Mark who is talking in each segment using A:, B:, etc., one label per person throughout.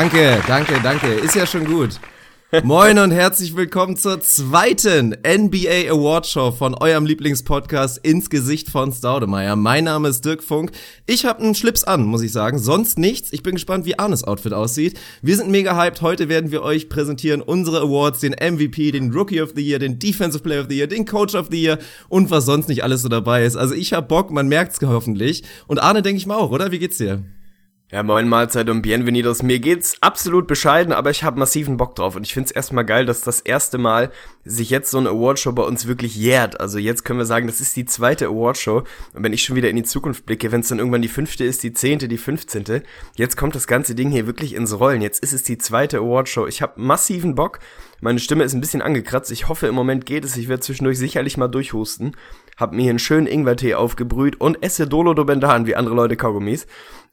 A: Danke, danke, danke. Ist ja schon gut. Moin und herzlich willkommen zur zweiten NBA Award Show von eurem Lieblingspodcast ins Gesicht von Staudemeyer. Mein Name ist Dirk Funk. Ich habe einen Schlips an, muss ich sagen. Sonst nichts. Ich bin gespannt, wie Arnes Outfit aussieht. Wir sind mega hyped. Heute werden wir euch präsentieren unsere Awards, den MVP, den Rookie of the Year, den Defensive Player of the Year, den Coach of the Year und was sonst nicht alles so dabei ist. Also ich hab Bock, man merkt's hoffentlich. Und Arne denke ich mal auch, oder? Wie geht's dir?
B: Ja, moin Mahlzeit und Bienvenidos. Mir geht's absolut bescheiden, aber ich habe massiven Bock drauf und ich find's erstmal geil, dass das erste Mal sich jetzt so eine Awardshow bei uns wirklich jährt. Also jetzt können wir sagen, das ist die zweite Awardshow und wenn ich schon wieder in die Zukunft blicke, wenn es dann irgendwann die fünfte ist, die zehnte, die fünfzehnte, jetzt kommt das ganze Ding hier wirklich ins Rollen. Jetzt ist es die zweite Awardshow. Ich habe massiven Bock. Meine Stimme ist ein bisschen angekratzt. Ich hoffe, im Moment geht es. Ich werde zwischendurch sicherlich mal durchhusten. Hab mir hier einen schönen Ingwertee aufgebrüht und esse Dolo Dobendan wie andere Leute Kaugummis.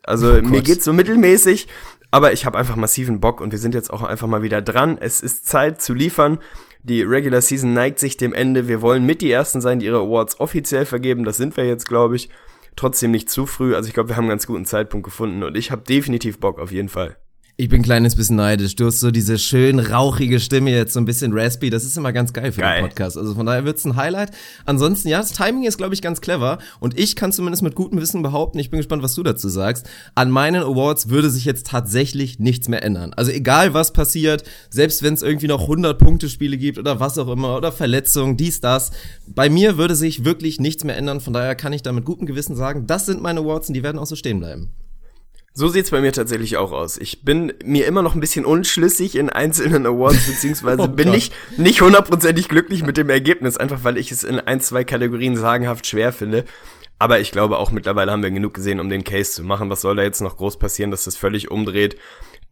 B: Also oh mir geht's so mittelmäßig, aber ich habe einfach massiven Bock und wir sind jetzt auch einfach mal wieder dran. Es ist Zeit zu liefern. Die Regular Season neigt sich dem Ende. Wir wollen mit die Ersten sein, die ihre Awards offiziell vergeben. Das sind wir jetzt, glaube ich. Trotzdem nicht zu früh. Also ich glaube, wir haben einen ganz guten Zeitpunkt gefunden und ich habe definitiv Bock auf jeden Fall.
A: Ich bin ein kleines bisschen neidisch. Du hast so diese schön rauchige Stimme jetzt, so ein bisschen raspy. Das ist immer ganz geil für geil. den Podcast. Also von daher wird's ein Highlight. Ansonsten, ja, das Timing ist, glaube ich, ganz clever. Und ich kann zumindest mit gutem Wissen behaupten, ich bin gespannt, was du dazu sagst. An meinen Awards würde sich jetzt tatsächlich nichts mehr ändern. Also egal, was passiert, selbst wenn es irgendwie noch 100-Punkte-Spiele gibt oder was auch immer, oder Verletzungen, dies, das. Bei mir würde sich wirklich nichts mehr ändern. Von daher kann ich da mit gutem Gewissen sagen, das sind meine Awards und die werden auch so stehen bleiben.
B: So sieht's bei mir tatsächlich auch aus. Ich bin mir immer noch ein bisschen unschlüssig in einzelnen Awards, beziehungsweise oh bin nicht, nicht hundertprozentig glücklich mit dem Ergebnis, einfach weil ich es in ein, zwei Kategorien sagenhaft schwer finde. Aber ich glaube auch mittlerweile haben wir genug gesehen, um den Case zu machen. Was soll da jetzt noch groß passieren, dass das völlig umdreht?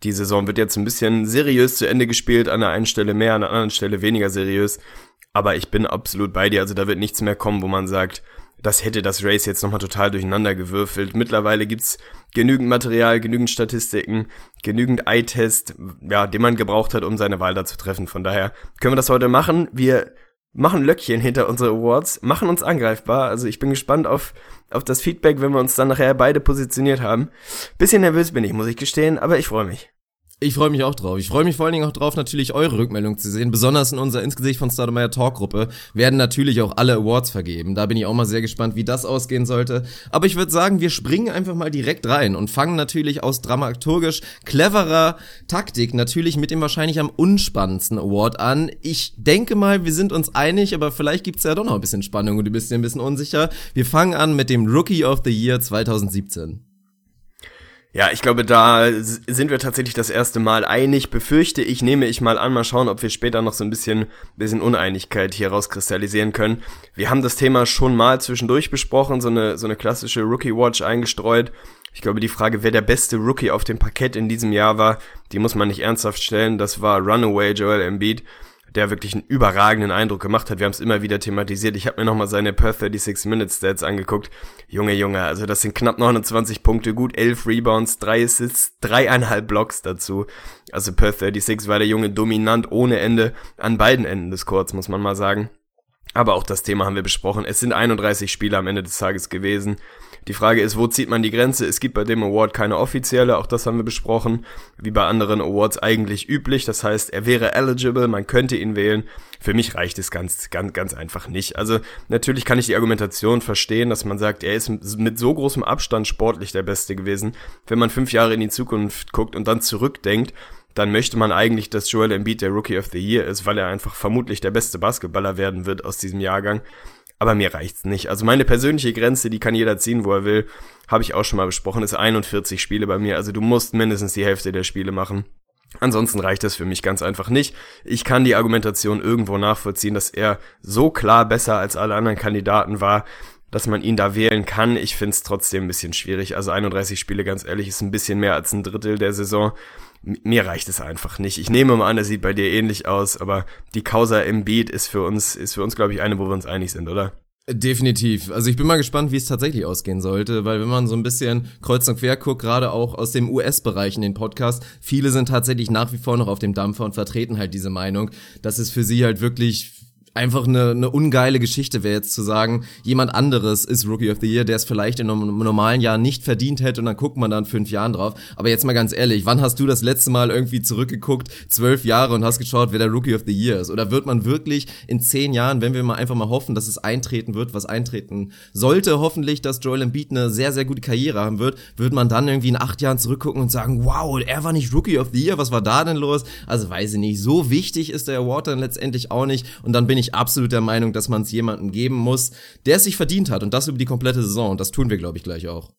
B: Die Saison wird jetzt ein bisschen seriös zu Ende gespielt, an der einen Stelle mehr, an der anderen Stelle weniger seriös. Aber ich bin absolut bei dir. Also da wird nichts mehr kommen, wo man sagt, das hätte das Race jetzt nochmal total durcheinander gewürfelt. Mittlerweile gibt's genügend Material, genügend Statistiken, genügend Eye-Test, ja, den man gebraucht hat, um seine Wahl da zu treffen. Von daher können wir das heute machen. Wir machen Löckchen hinter unsere Awards, machen uns angreifbar. Also ich bin gespannt auf, auf das Feedback, wenn wir uns dann nachher beide positioniert haben. Bisschen nervös bin ich, muss ich gestehen, aber ich freue mich.
A: Ich freue mich auch drauf. Ich freue mich vor allen Dingen auch drauf, natürlich eure Rückmeldung zu sehen. Besonders in unserer Insgesicht von Stademeyer Talk-Gruppe werden natürlich auch alle Awards vergeben. Da bin ich auch mal sehr gespannt, wie das ausgehen sollte. Aber ich würde sagen, wir springen einfach mal direkt rein und fangen natürlich aus dramaturgisch cleverer Taktik natürlich mit dem wahrscheinlich am unspannendsten Award an. Ich denke mal, wir sind uns einig, aber vielleicht gibt's ja doch noch ein bisschen Spannung und du bist dir ein bisschen unsicher. Wir fangen an mit dem Rookie of the Year 2017.
B: Ja, ich glaube, da sind wir tatsächlich das erste Mal einig. Befürchte ich, nehme ich mal an, mal schauen, ob wir später noch so ein bisschen, bisschen Uneinigkeit hier rauskristallisieren können. Wir haben das Thema schon mal zwischendurch besprochen, so eine, so eine klassische Rookie Watch eingestreut. Ich glaube, die Frage, wer der beste Rookie auf dem Parkett in diesem Jahr war, die muss man nicht ernsthaft stellen. Das war Runaway Joel Embiid der wirklich einen überragenden Eindruck gemacht hat. Wir haben es immer wieder thematisiert. Ich habe mir nochmal seine Per 36 Minutes Stats angeguckt. Junge, Junge, also das sind knapp 29 Punkte, gut 11 Rebounds, 3 Assists, dreieinhalb Blocks dazu. Also Per 36 war der Junge dominant ohne Ende an beiden Enden des Courts, muss man mal sagen. Aber auch das Thema haben wir besprochen. Es sind 31 Spiele am Ende des Tages gewesen. Die Frage ist, wo zieht man die Grenze? Es gibt bei dem Award keine offizielle, auch das haben wir besprochen, wie bei anderen Awards eigentlich üblich. Das heißt, er wäre eligible, man könnte ihn wählen. Für mich reicht es ganz, ganz, ganz einfach nicht. Also natürlich kann ich die Argumentation verstehen, dass man sagt, er ist mit so großem Abstand sportlich der Beste gewesen. Wenn man fünf Jahre in die Zukunft guckt und dann zurückdenkt, dann möchte man eigentlich, dass Joel Embiid der Rookie of the Year ist, weil er einfach vermutlich der beste Basketballer werden wird aus diesem Jahrgang. Aber mir reicht's nicht. Also meine persönliche Grenze, die kann jeder ziehen, wo er will, habe ich auch schon mal besprochen, ist 41 Spiele bei mir. Also du musst mindestens die Hälfte der Spiele machen. Ansonsten reicht das für mich ganz einfach nicht. Ich kann die Argumentation irgendwo nachvollziehen, dass er so klar besser als alle anderen Kandidaten war, dass man ihn da wählen kann. Ich find's trotzdem ein bisschen schwierig. Also 31 Spiele, ganz ehrlich, ist ein bisschen mehr als ein Drittel der Saison. Mir reicht es einfach nicht. Ich nehme mal an, er sieht bei dir ähnlich aus, aber die Causa im Beat ist für uns, ist für uns, glaube ich, eine, wo wir uns einig sind, oder?
A: Definitiv. Also ich bin mal gespannt, wie es tatsächlich ausgehen sollte, weil wenn man so ein bisschen kreuz und quer guckt, gerade auch aus dem US-Bereich in den Podcast, viele sind tatsächlich nach wie vor noch auf dem Dampfer und vertreten halt diese Meinung, dass es für sie halt wirklich einfach eine, eine ungeile Geschichte wäre jetzt zu sagen, jemand anderes ist Rookie of the Year, der es vielleicht in einem normalen Jahr nicht verdient hätte und dann guckt man dann fünf Jahren drauf. Aber jetzt mal ganz ehrlich, wann hast du das letzte Mal irgendwie zurückgeguckt, zwölf Jahre und hast geschaut, wer der Rookie of the Year ist? Oder wird man wirklich in zehn Jahren, wenn wir mal einfach mal hoffen, dass es eintreten wird, was eintreten sollte, hoffentlich, dass Joel Embiid eine sehr, sehr gute Karriere haben wird, wird man dann irgendwie in acht Jahren zurückgucken und sagen, wow, er war nicht Rookie of the Year, was war da denn los? Also weiß ich nicht, so wichtig ist der Award dann letztendlich auch nicht und dann bin ich absolut der Meinung, dass man es jemandem geben muss, der es sich verdient hat und das über die komplette Saison und das tun wir, glaube ich, gleich auch.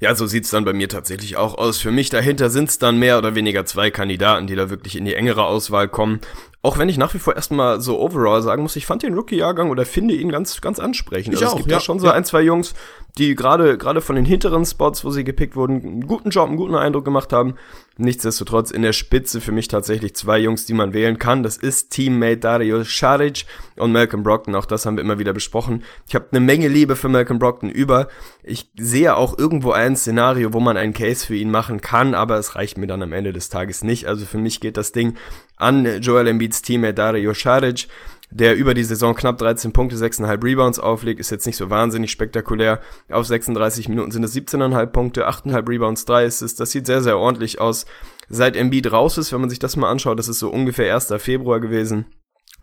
B: Ja, so sieht's dann bei mir tatsächlich auch aus. Für mich dahinter sind's dann mehr oder weniger zwei Kandidaten, die da wirklich in die engere Auswahl kommen. Auch wenn ich nach wie vor erstmal so overall sagen muss, ich fand den Rookie-Jahrgang oder finde ihn ganz, ganz ansprechend.
A: Ich also
B: auch,
A: es gibt ja
B: schon so ja. ein, zwei Jungs, die gerade, gerade von den hinteren Spots, wo sie gepickt wurden, einen guten Job, einen guten Eindruck gemacht haben. Nichtsdestotrotz in der Spitze für mich tatsächlich zwei Jungs, die man wählen kann. Das ist Teammate Dario Saric und Malcolm Brockton. Auch das haben wir immer wieder besprochen. Ich habe eine Menge Liebe für Malcolm Brockton über. Ich sehe auch irgendwo ein Szenario, wo man einen Case für ihn machen kann, aber es reicht mir dann am Ende des Tages nicht. Also für mich geht das Ding an Joel Embiids Teammate Dario Saric, der über die Saison knapp 13 Punkte, 6,5 Rebounds auflegt, ist jetzt nicht so wahnsinnig spektakulär. Auf 36 Minuten sind es 17,5 Punkte, 8,5 Rebounds, 3 Assists. Das sieht sehr, sehr ordentlich aus. Seit Embiid raus ist, wenn man sich das mal anschaut, das ist so ungefähr 1. Februar gewesen.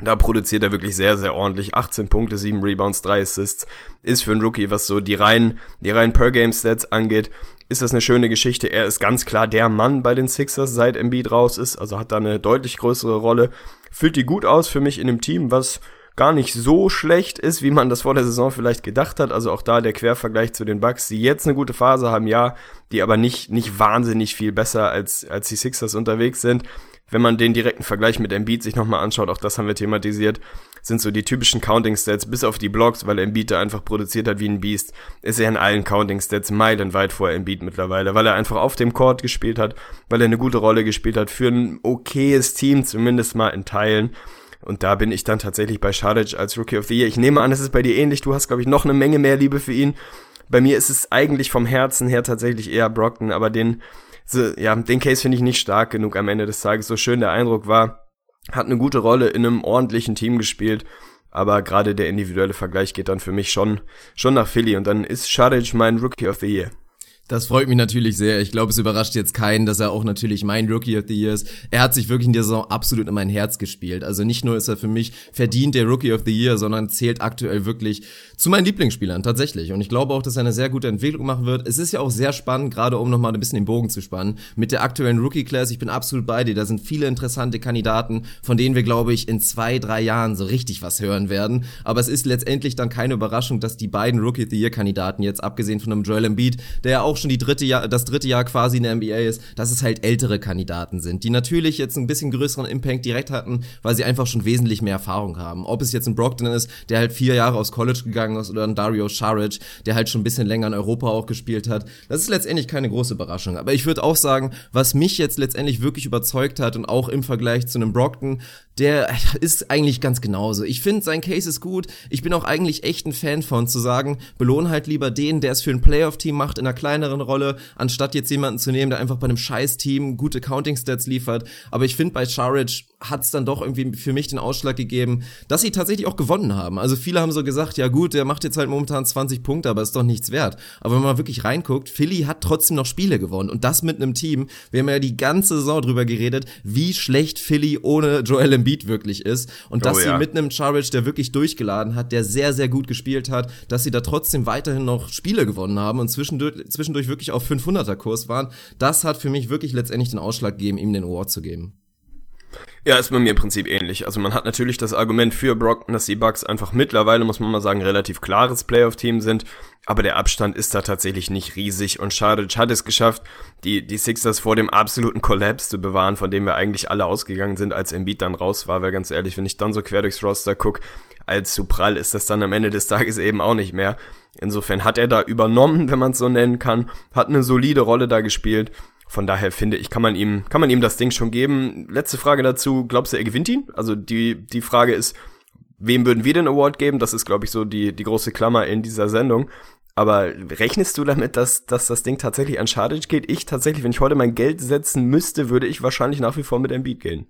B: Da produziert er wirklich sehr, sehr ordentlich. 18 Punkte, 7 Rebounds, 3 Assists. Ist für einen Rookie, was so die reinen, die reinen Per-Game-Stats angeht, ist das eine schöne Geschichte. Er ist ganz klar der Mann bei den Sixers, seit Embiid raus ist. Also hat da eine deutlich größere Rolle. Füllt die gut aus für mich in einem Team, was gar nicht so schlecht ist, wie man das vor der Saison vielleicht gedacht hat. Also auch da der Quervergleich zu den Bucks, die jetzt eine gute Phase haben, ja, die aber nicht, nicht wahnsinnig viel besser als, als die Sixers unterwegs sind wenn man den direkten Vergleich mit Embiid sich nochmal anschaut, auch das haben wir thematisiert, sind so die typischen Counting-Stats, bis auf die Blocks, weil Embiid da einfach produziert hat wie ein Beast, ist er in allen Counting-Stats meilenweit vor Embiid mittlerweile, weil er einfach auf dem Court gespielt hat, weil er eine gute Rolle gespielt hat, für ein okayes Team, zumindest mal in Teilen. Und da bin ich dann tatsächlich bei Šarić als Rookie of the Year. Ich nehme an, es ist bei dir ähnlich. Du hast, glaube ich, noch eine Menge mehr Liebe für ihn. Bei mir ist es eigentlich vom Herzen her tatsächlich eher Brockton, aber den so, ja, den Case finde ich nicht stark genug am Ende des Tages. So schön der Eindruck war, hat eine gute Rolle in einem ordentlichen Team gespielt. Aber gerade der individuelle Vergleich geht dann für mich schon, schon nach Philly. Und dann ist Šarić mein Rookie of the Year.
A: Das freut mich natürlich sehr. Ich glaube, es überrascht jetzt keinen, dass er auch natürlich mein Rookie of the Year ist. Er hat sich wirklich in der Saison absolut in mein Herz gespielt. Also nicht nur ist er für mich verdient der Rookie of the Year, sondern zählt aktuell wirklich zu meinen Lieblingsspielern tatsächlich. Und ich glaube auch, dass er eine sehr gute Entwicklung machen wird. Es ist ja auch sehr spannend, gerade um nochmal ein bisschen den Bogen zu spannen, mit der aktuellen Rookie-Class. Ich bin absolut bei dir. Da sind viele interessante Kandidaten, von denen wir, glaube ich, in zwei, drei Jahren so richtig was hören werden. Aber es ist letztendlich dann keine Überraschung, dass die beiden Rookie of the Year-Kandidaten jetzt, abgesehen von einem Joel Embiid, der ja auch schon die dritte Jahr, das dritte Jahr quasi in der NBA ist, dass es halt ältere Kandidaten sind, die natürlich jetzt ein bisschen größeren Impact direkt hatten, weil sie einfach schon wesentlich mehr Erfahrung haben. Ob es jetzt ein Brockton ist, der halt vier Jahre aus College gegangen ist, oder ein Dario Saric, der halt schon ein bisschen länger in Europa auch gespielt hat. Das ist letztendlich keine große Überraschung. Aber ich würde auch sagen, was mich jetzt letztendlich wirklich überzeugt hat und auch im Vergleich zu einem Brockton, der ist eigentlich ganz genauso. Ich finde, sein Case ist gut. Ich bin auch eigentlich echt ein Fan von zu sagen, belohn halt lieber den, der es für ein Playoff-Team macht in einer kleineren Rolle, anstatt jetzt jemanden zu nehmen, der einfach bei einem Scheiß-Team gute Counting-Stats liefert. Aber ich finde, bei Sharridge hat es dann doch irgendwie für mich den Ausschlag gegeben, dass sie tatsächlich auch gewonnen haben. Also viele haben so gesagt, ja gut, der macht jetzt halt momentan 20 Punkte, aber ist doch nichts wert. Aber wenn man wirklich reinguckt, Philly hat trotzdem noch Spiele gewonnen und das mit einem Team. Wir haben ja die ganze Saison drüber geredet, wie schlecht Philly ohne Joel Embiid wirklich ist und dass oh, ja. sie mit einem Charic, der wirklich durchgeladen hat, der sehr sehr gut gespielt hat, dass sie da trotzdem weiterhin noch Spiele gewonnen haben und zwischendurch, zwischendurch wirklich auf 500er Kurs waren. Das hat für mich wirklich letztendlich den Ausschlag gegeben, ihm den Award zu geben.
B: Ja, ist bei mir im Prinzip ähnlich. Also man hat natürlich das Argument für Brockton, dass die Bucks einfach mittlerweile, muss man mal sagen, relativ klares Playoff-Team sind. Aber der Abstand ist da tatsächlich nicht riesig. Und Schadic hat es geschafft, die, die Sixers vor dem absoluten Kollaps zu bewahren, von dem wir eigentlich alle ausgegangen sind, als Embiid dann raus war. Weil ganz ehrlich, wenn ich dann so quer durchs Roster gucke, allzu prall ist das dann am Ende des Tages eben auch nicht mehr. Insofern hat er da übernommen, wenn man es so nennen kann, hat eine solide Rolle da gespielt von daher finde ich, kann man ihm, kann man ihm das Ding schon geben. Letzte Frage dazu, glaubst du, er gewinnt ihn? Also die, die Frage ist, wem würden wir den Award geben? Das ist, glaube ich, so die, die große Klammer in dieser Sendung. Aber rechnest du damit, dass, dass das Ding tatsächlich an Schadic geht? Ich tatsächlich, wenn ich heute mein Geld setzen müsste, würde ich wahrscheinlich nach wie vor mit Embiid gehen.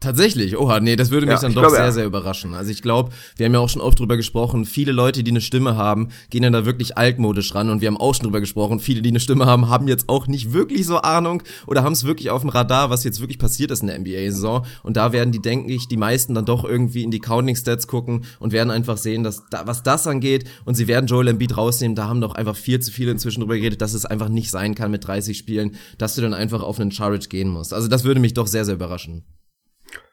A: Tatsächlich, oha, nee, das würde mich ja, dann doch glaube, sehr, ja. sehr überraschen. Also ich glaube, wir haben ja auch schon oft drüber gesprochen, viele Leute, die eine Stimme haben, gehen dann da wirklich altmodisch ran und wir haben auch schon drüber gesprochen, viele, die eine Stimme haben, haben jetzt auch nicht wirklich so Ahnung oder haben es wirklich auf dem Radar, was jetzt wirklich passiert ist in der NBA-Saison und da werden die, denke ich, die meisten dann doch irgendwie in die Counting-Stats gucken und werden einfach sehen, dass da, was das angeht und sie werden Joel Embiid rausnehmen, da haben doch einfach viel zu viele inzwischen drüber geredet, dass es einfach nicht sein kann mit 30 Spielen, dass du dann einfach auf einen Charge gehen musst. Also das würde mich doch sehr, sehr überraschen.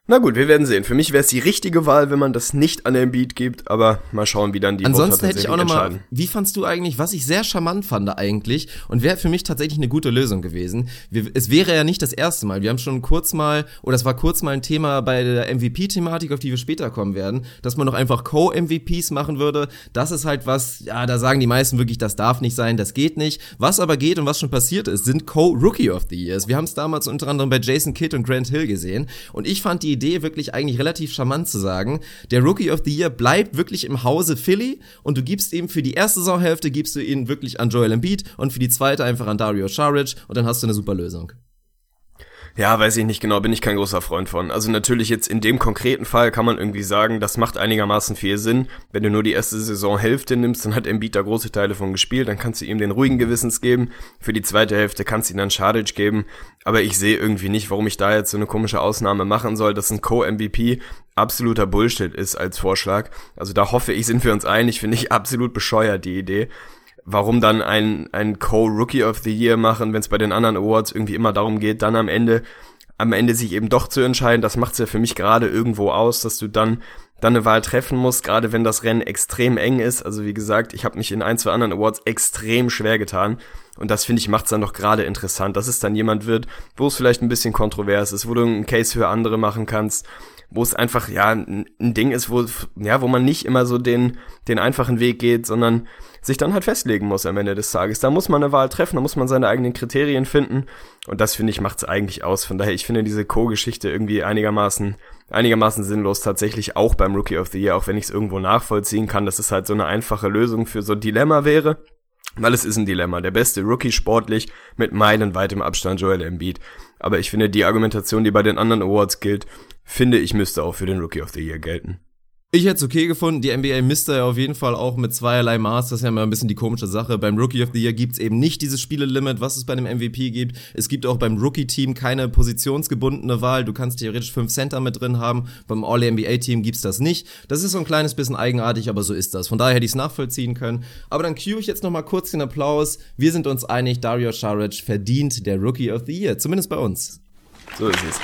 B: Na gut, wir werden sehen. Für mich wäre es die richtige Wahl, wenn man das nicht an den Beat gibt, aber mal schauen, wie dann die
A: Ansonsten hätte ich auch noch mal, wie fandst du eigentlich, was ich sehr charmant fand eigentlich und wäre für mich tatsächlich eine gute Lösung gewesen. Wir, es wäre ja nicht das erste Mal. Wir haben schon kurz mal, oder es war kurz mal ein Thema bei der MVP-Thematik, auf die wir später kommen werden, dass man noch einfach Co-MVPs machen würde. Das ist halt was, ja, da sagen die meisten wirklich, das darf nicht sein, das geht nicht. Was aber geht und was schon passiert ist, sind Co-Rookie of the Years. Wir haben es damals unter anderem bei Jason Kidd und Grant Hill gesehen und ich fand die Idee wirklich eigentlich relativ charmant zu sagen. Der Rookie of the Year bleibt wirklich im Hause Philly und du gibst ihm für die erste Saisonhälfte gibst du ihn wirklich an Joel Embiid und für die zweite einfach an Dario Saric und dann hast du eine super Lösung.
B: Ja, weiß ich nicht genau, bin ich kein großer Freund von. Also natürlich jetzt in dem konkreten Fall kann man irgendwie sagen, das macht einigermaßen viel Sinn. Wenn du nur die erste Saisonhälfte nimmst, dann hat Embiid da große Teile von gespielt, dann kannst du ihm den ruhigen Gewissens geben. Für die zweite Hälfte kannst du ihm dann Schadic geben. Aber ich sehe irgendwie nicht, warum ich da jetzt so eine komische Ausnahme machen soll, dass ein Co-MVP absoluter Bullshit ist als Vorschlag. Also da hoffe ich, sind wir uns einig, finde ich absolut bescheuert, die Idee warum dann ein, ein Co-Rookie of the Year machen, wenn es bei den anderen Awards irgendwie immer darum geht, dann am Ende, am Ende sich eben doch zu entscheiden. Das macht's ja für mich gerade irgendwo aus, dass du dann dann eine Wahl treffen musst, gerade wenn das Rennen extrem eng ist. Also wie gesagt, ich habe mich in ein, zwei anderen Awards extrem schwer getan. Und das finde ich macht's dann doch gerade interessant, dass es dann jemand wird, wo es vielleicht ein bisschen kontrovers ist, wo du einen Case für andere machen kannst, wo es einfach ja ein Ding ist, wo ja, wo man nicht immer so den den einfachen Weg geht, sondern sich dann halt festlegen muss am Ende des Tages. Da muss man eine Wahl treffen, da muss man seine eigenen Kriterien finden und das finde ich macht's eigentlich aus. Von daher, ich finde diese Co-Geschichte irgendwie einigermaßen einigermaßen sinnlos tatsächlich auch beim Rookie of the Year, auch wenn ich es irgendwo nachvollziehen kann, dass es halt so eine einfache Lösung für so ein Dilemma wäre. Weil es ist ein Dilemma. Der beste Rookie sportlich mit meilenweitem Abstand Joel Embiid. Aber ich finde, die Argumentation, die bei den anderen Awards gilt, finde ich müsste auch für den Rookie of the Year gelten.
A: Ich hätte es okay gefunden. Die NBA misst ja auf jeden Fall auch mit zweierlei Maß. Das ist ja mal ein bisschen die komische Sache. Beim Rookie of the Year gibt's eben nicht dieses Spielelimit, was es bei dem MVP gibt. Es gibt auch beim Rookie-Team keine positionsgebundene Wahl. Du kannst theoretisch fünf Center mit drin haben. Beim All-NBA-Team gibt's das nicht. Das ist so ein kleines bisschen eigenartig, aber so ist das. Von daher hätte ich es nachvollziehen können. Aber dann cue ich jetzt noch mal kurz den Applaus. Wir sind uns einig, Dario Saric verdient der Rookie of the Year. Zumindest bei uns.
B: So ist es.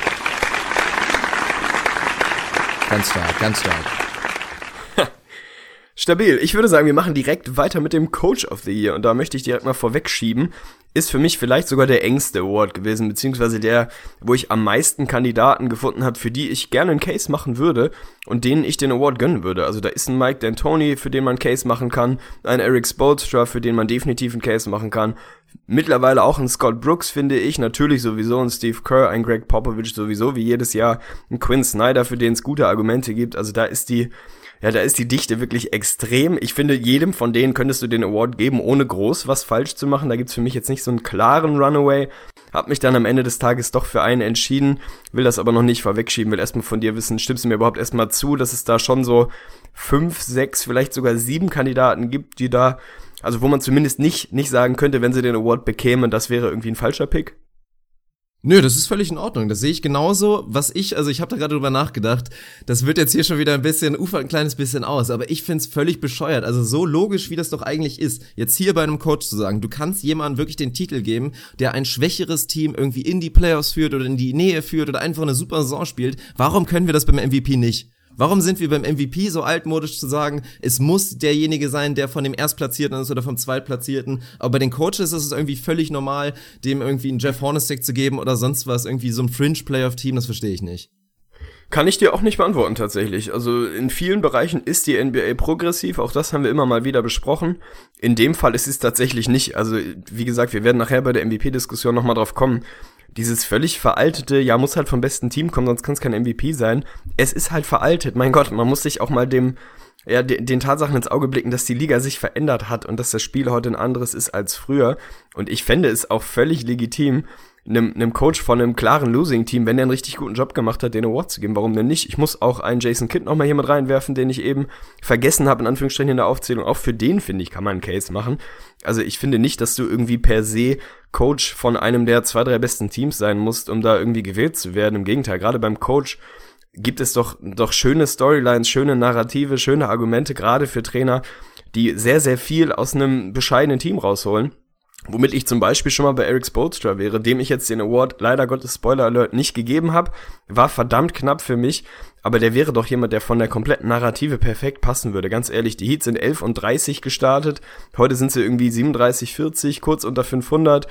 A: Ganz stark, ganz stark.
B: Stabil. Ich würde sagen, wir machen direkt weiter mit dem Coach of the Year. Und da möchte ich direkt mal vorwegschieben. Ist für mich vielleicht sogar der engste Award gewesen, beziehungsweise der, wo ich am meisten Kandidaten gefunden habe, für die ich gerne einen Case machen würde und denen ich den Award gönnen würde. Also da ist ein Mike D'Antoni, für den man einen Case machen kann, ein Eric Spoelstra, für den man definitiv einen Case machen kann. Mittlerweile auch ein Scott Brooks, finde ich, natürlich sowieso ein Steve Kerr, ein Greg Popovich sowieso, wie jedes Jahr, ein Quinn Snyder, für den es gute Argumente gibt. Also da ist die ja, da ist die Dichte wirklich extrem. Ich finde, jedem von denen könntest du den Award geben, ohne groß was falsch zu machen. Da gibt's für mich jetzt nicht so einen klaren Runaway. Hab mich dann am Ende des Tages doch für einen entschieden, will das aber noch nicht vorwegschieben, will erstmal von dir wissen, stimmst du mir überhaupt erstmal zu, dass es da schon so fünf, sechs, vielleicht sogar sieben Kandidaten gibt, die da, also wo man zumindest nicht, nicht sagen könnte, wenn sie den Award bekämen, das wäre irgendwie ein falscher Pick?
A: Nö, das ist völlig in Ordnung. Das sehe ich genauso. Was ich, also ich habe da gerade drüber nachgedacht, das wird jetzt hier schon wieder ein bisschen, ufert ein kleines bisschen aus, aber ich find's völlig bescheuert. Also so logisch, wie das doch eigentlich ist, jetzt hier bei einem Coach zu sagen, du kannst jemandem wirklich den Titel geben, der ein schwächeres Team irgendwie in die Playoffs führt oder in die Nähe führt oder einfach eine super Saison spielt. Warum können wir das beim MVP nicht? Warum sind wir beim MVP so altmodisch zu sagen, es muss derjenige sein, der von dem Erstplatzierten ist oder vom Zweitplatzierten? Aber bei den Coaches ist es irgendwie völlig normal, dem irgendwie einen Jeff Hornacek zu geben oder sonst was, irgendwie so ein Fringe-Playoff-Team, das verstehe ich nicht.
B: Kann ich dir auch nicht beantworten tatsächlich. Also in vielen Bereichen ist die NBA progressiv, auch das haben wir immer mal wieder besprochen. In dem Fall ist es tatsächlich nicht. Also wie gesagt, wir werden nachher bei der MVP-Diskussion nochmal drauf kommen dieses völlig veraltete, ja, muss halt vom besten Team kommen, sonst kann es kein MVP sein. Es ist halt veraltet. Mein Gott, man muss sich auch mal dem, ja, den, den Tatsachen ins Auge blicken, dass die Liga sich verändert hat und dass das Spiel heute ein anderes ist als früher. Und ich fände es auch völlig legitim, einem, einem Coach von einem klaren Losing-Team, wenn der einen richtig guten Job gemacht hat, den Award zu geben. Warum denn nicht? Ich muss auch einen Jason Kidd nochmal hier mit reinwerfen, den ich eben vergessen habe, in Anführungsstrichen in der Aufzählung. Auch für den, finde ich, kann man einen Case machen. Also ich finde nicht, dass du irgendwie per se Coach von einem der zwei, drei besten Teams sein musst, um da irgendwie gewählt zu werden. Im Gegenteil, gerade beim Coach gibt es doch, doch schöne Storylines, schöne Narrative, schöne Argumente, gerade für Trainer, die sehr, sehr viel aus einem bescheidenen Team rausholen. Womit ich zum Beispiel schon mal bei Eric Spolstra wäre, dem ich jetzt den Award leider Gottes Spoiler Alert nicht gegeben habe, war verdammt knapp für mich, aber der wäre doch jemand, der von der kompletten Narrative perfekt passen würde. Ganz ehrlich, die Heats sind 11 und 30 gestartet, heute sind sie irgendwie 37, 40, kurz unter 500,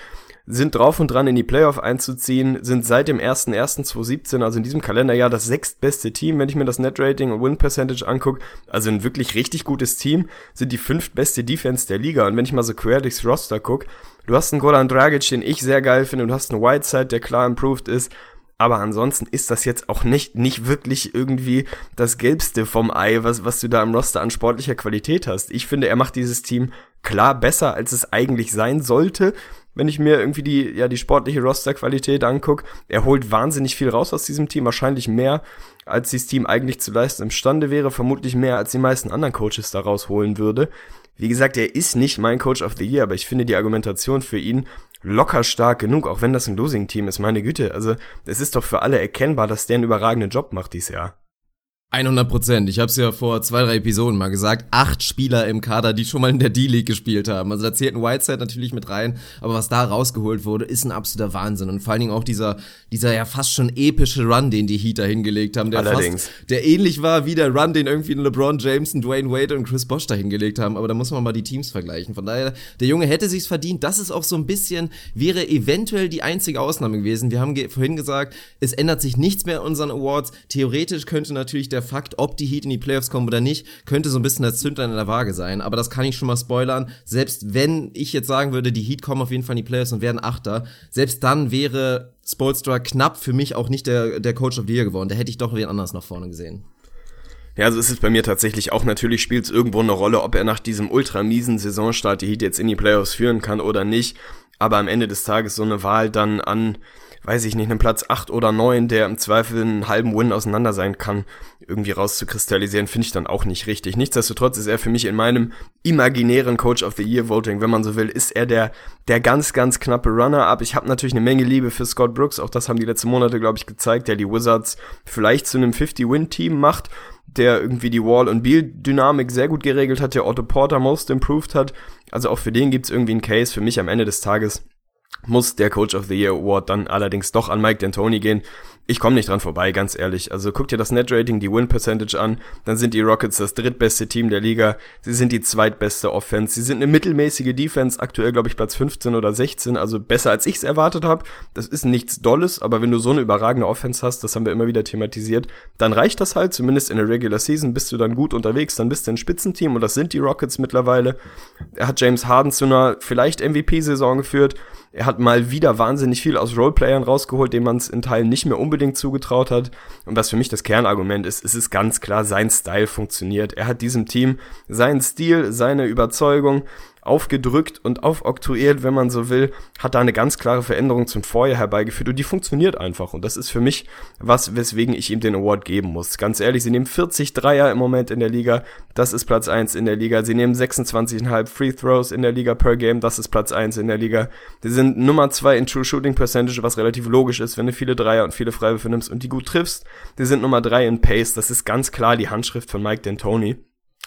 B: sind drauf und dran in die Playoff einzuziehen, sind seit dem 1.1.2017, also in diesem Kalenderjahr, das sechstbeste Team, wenn ich mir das Net Rating und Win Percentage angucke. Also ein wirklich richtig gutes Team, sind die fünftbeste Defense der Liga. Und wenn ich mal so Querdix Roster gucke, du hast einen Golan Dragic, den ich sehr geil finde, du hast einen Whiteside, der klar improved ist. Aber ansonsten ist das jetzt auch nicht, nicht wirklich irgendwie das Gelbste vom Ei, was, was du da im Roster an sportlicher Qualität hast. Ich finde, er macht dieses Team klar besser, als es eigentlich sein sollte wenn ich mir irgendwie die, ja, die sportliche Rosterqualität angucke. Er holt wahnsinnig viel raus aus diesem Team, wahrscheinlich mehr, als dieses Team eigentlich zu leisten imstande wäre, vermutlich mehr, als die meisten anderen Coaches da rausholen würde. Wie gesagt, er ist nicht mein Coach of the Year, aber ich finde die Argumentation für ihn locker stark genug, auch wenn das ein Losing-Team ist, meine Güte. Also, es ist doch für alle erkennbar, dass der einen überragenden Job macht dieses Jahr.
A: 100 Prozent. Ich habe es ja vor zwei, drei Episoden mal gesagt. Acht Spieler im Kader, die schon mal in der D-League gespielt haben. Also da zählt ein Whiteside natürlich mit rein. Aber was da rausgeholt wurde, ist ein absoluter Wahnsinn. Und vor allen Dingen auch dieser, dieser ja fast schon epische Run, den die Heater hingelegt haben. Der
B: Allerdings.
A: Fast, der ähnlich war wie der Run, den irgendwie LeBron James, Dwayne Wade und Chris Bosh da hingelegt haben. Aber da muss man mal die Teams vergleichen. Von daher, der Junge hätte sich's verdient. Das ist auch so ein bisschen, wäre eventuell die einzige Ausnahme gewesen. Wir haben vorhin gesagt, es ändert sich nichts mehr in unseren Awards. Theoretisch könnte natürlich der Fakt, ob die Heat in die Playoffs kommen oder nicht, könnte so ein bisschen das Zündlein in der Waage sein. Aber das kann ich schon mal spoilern. Selbst wenn ich jetzt sagen würde, die Heat kommen auf jeden Fall in die Playoffs und werden Achter, selbst dann wäre Spolstra knapp für mich auch nicht der, der Coach of the Year geworden. Da hätte ich doch wen anders nach vorne gesehen.
B: Ja, also es ist bei mir tatsächlich auch, natürlich spielt es irgendwo eine Rolle, ob er nach diesem ultra miesen Saisonstart die Heat jetzt in die Playoffs führen kann oder nicht. Aber am Ende des Tages so eine Wahl dann an weiß ich nicht, einen Platz 8 oder 9, der im Zweifel einen halben Win auseinander sein kann, irgendwie rauszukristallisieren, finde ich dann auch nicht richtig. Nichtsdestotrotz ist er für mich in meinem imaginären Coach of the Year Voting, wenn man so will, ist er der, der ganz, ganz knappe Runner-up. Ich habe natürlich eine Menge Liebe für Scott Brooks, auch das haben die letzten Monate, glaube ich, gezeigt, der die Wizards vielleicht zu einem 50-Win-Team macht der irgendwie die Wall- und Beal-Dynamik sehr gut geregelt hat, der Otto Porter most improved hat. Also auch für den gibt's irgendwie einen Case. Für mich am Ende des Tages muss der Coach of the Year Award dann allerdings doch an Mike D'Antoni gehen. Ich komme nicht dran vorbei, ganz ehrlich. Also guck dir das Net Rating, die Win Percentage an, dann sind die Rockets das drittbeste Team der Liga. Sie sind die zweitbeste Offense. Sie sind eine mittelmäßige Defense, aktuell glaube ich Platz 15 oder 16, also besser als ich es erwartet habe. Das ist nichts Dolles, aber wenn du so eine überragende Offense hast, das haben wir immer wieder thematisiert, dann reicht das halt, zumindest in der Regular Season bist du dann gut unterwegs, dann bist du ein Spitzenteam und das sind die Rockets mittlerweile. Er hat James Harden zu einer vielleicht MVP-Saison geführt. Er hat mal wieder wahnsinnig viel aus Roleplayern rausgeholt, dem man es in Teilen nicht mehr unbedingt zugetraut hat. Und was für mich das Kernargument ist, ist es ganz klar, sein Style funktioniert. Er hat diesem Team seinen Stil, seine Überzeugung, aufgedrückt und aufoktroyiert, wenn man so will, hat da eine ganz klare Veränderung zum Vorjahr herbeigeführt und die funktioniert einfach. Und das ist für mich was, weswegen ich ihm den Award geben muss. Ganz ehrlich, sie nehmen 40 Dreier im Moment in der Liga, das ist Platz 1 in der Liga. Sie nehmen 26,5 Free Throws in der Liga per Game, das ist Platz 1 in der Liga. Sie sind Nummer 2 in True Shooting Percentage, was relativ logisch ist, wenn du viele Dreier und viele Freiwürfe nimmst und die gut triffst. Sie sind Nummer 3 in Pace, das ist ganz klar die Handschrift von Mike D'Antoni.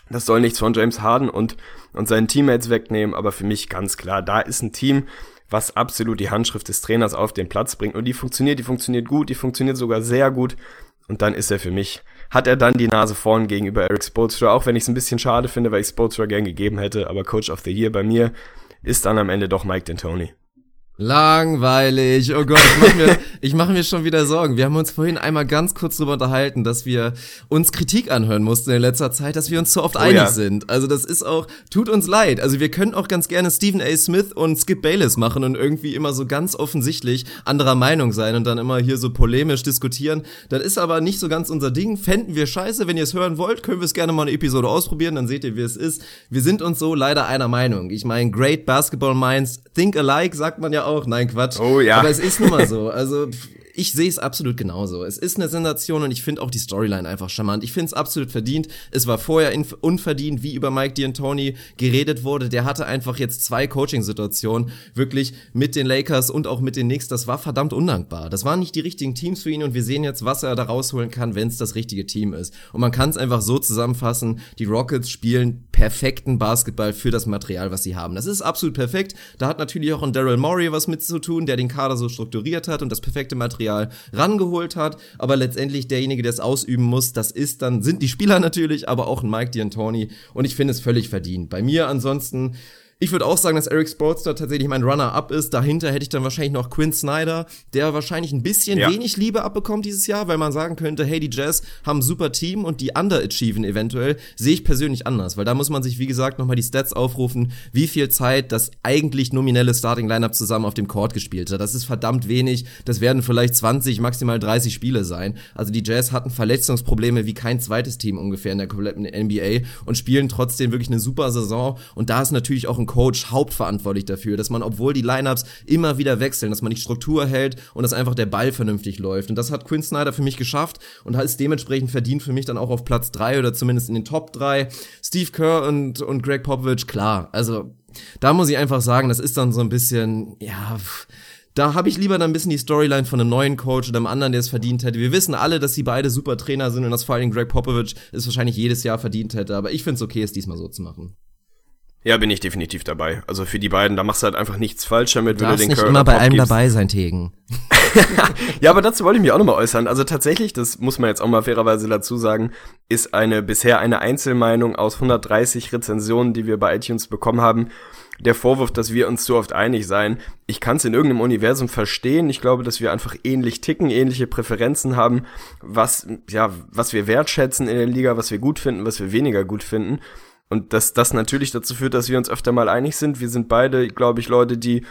B: Das soll nichts von James Harden und, und seinen Teammates wegnehmen, aber für mich ganz klar, da ist ein Team, was absolut die Handschrift des Trainers auf den Platz bringt. Und die funktioniert, die funktioniert gut, die funktioniert sogar sehr gut. Und dann ist er für mich, hat er dann die Nase vorn gegenüber Eric Spoelstra, auch wenn ich es ein bisschen schade finde, weil ich Spoelstra gern gegeben hätte, aber Coach of the Year bei mir ist dann am Ende doch Mike D'Antoni.
A: Langweilig. Oh Gott, ich mache mir, ich mach mir schon wieder Sorgen. Wir haben uns vorhin einmal ganz kurz drüber unterhalten, dass wir uns Kritik anhören mussten in letzter Zeit, dass wir uns zu oft oh, einig ja. sind. Also das ist auch, tut uns leid. Also wir können auch ganz gerne Stephen A. Smith und Skip Bayless machen und irgendwie immer so ganz offensichtlich anderer Meinung sein und dann immer hier so polemisch diskutieren. Das ist aber nicht so ganz unser Ding. Fänden wir scheiße. Wenn ihr es hören wollt, können wir es gerne mal eine Episode ausprobieren, dann seht ihr, wie es ist. Wir sind uns so leider einer Meinung. Ich meine, great basketball minds think alike, sagt man ja auch. Nein, Quatsch.
B: Oh ja.
A: Aber es ist nun mal so. Also ich sehe es absolut genauso. Es ist eine Sensation und ich finde auch die Storyline einfach charmant. Ich finde es absolut verdient. Es war vorher unverdient, wie über Mike D'Antoni geredet wurde. Der hatte einfach jetzt zwei Coaching-Situationen wirklich mit den Lakers und auch mit den Knicks. Das war verdammt undankbar. Das waren nicht die richtigen Teams für ihn und wir sehen jetzt, was er da rausholen kann, wenn es das richtige Team ist. Und man kann es einfach so zusammenfassen, die Rockets spielen perfekten Basketball für das Material, was sie haben. Das ist absolut perfekt. Da hat natürlich auch ein Daryl Morey was mit zu tun, der den Kader so strukturiert hat und das perfekte Material Material rangeholt hat, aber letztendlich derjenige, der es ausüben muss, das ist dann, sind die Spieler natürlich, aber auch ein Mike D'Antoni und ich finde es völlig verdient. Bei mir ansonsten ich würde auch sagen, dass Eric Sportster tatsächlich mein Runner-up ist. Dahinter hätte ich dann wahrscheinlich noch Quinn Snyder, der wahrscheinlich ein bisschen ja. wenig Liebe abbekommt dieses Jahr, weil man sagen könnte, hey, die Jazz haben ein super Team und die underachieven eventuell, sehe ich persönlich anders, weil da muss man sich, wie gesagt, nochmal die Stats aufrufen, wie viel Zeit das eigentlich nominelle Starting-Lineup zusammen auf dem Court gespielt hat. Das ist verdammt wenig. Das werden vielleicht 20, maximal 30 Spiele sein. Also die Jazz hatten Verletzungsprobleme wie kein zweites Team ungefähr in der kompletten NBA und spielen trotzdem wirklich eine super Saison und da ist natürlich auch ein Coach hauptverantwortlich dafür, dass man, obwohl die Lineups immer wieder wechseln, dass man die Struktur hält und dass einfach der Ball vernünftig läuft. Und das hat Quinn Snyder für mich geschafft und ist dementsprechend verdient für mich dann auch auf Platz drei oder zumindest in den Top drei. Steve Kerr und, und Greg Popovich, klar. Also, da muss ich einfach sagen, das ist dann so ein bisschen, ja, da habe ich lieber dann ein bisschen die Storyline von einem neuen Coach oder einem anderen, der es verdient hätte. Wir wissen alle, dass sie beide super Trainer sind und dass vor allem Greg Popovich es wahrscheinlich jedes Jahr verdient hätte. Aber ich finde es okay, es diesmal so zu machen.
B: Ja, bin ich definitiv dabei. Also für die beiden, da machst du halt einfach nichts falsch damit,
A: wenn du den nicht Curl immer bei allem dabei sein, Tegen.
B: ja, aber dazu wollte ich mich auch nochmal äußern. Also tatsächlich, das muss man jetzt auch mal fairerweise dazu sagen, ist eine bisher eine Einzelmeinung aus 130 Rezensionen, die wir bei iTunes bekommen haben. Der Vorwurf, dass wir uns so oft einig seien. Ich kann es in irgendeinem Universum verstehen. Ich glaube, dass wir einfach ähnlich ticken, ähnliche Präferenzen haben, was, ja, was wir wertschätzen in der Liga, was wir gut finden, was wir weniger gut finden. Und dass das natürlich dazu führt, dass wir uns öfter mal einig sind. Wir sind beide, glaube ich, Leute, die,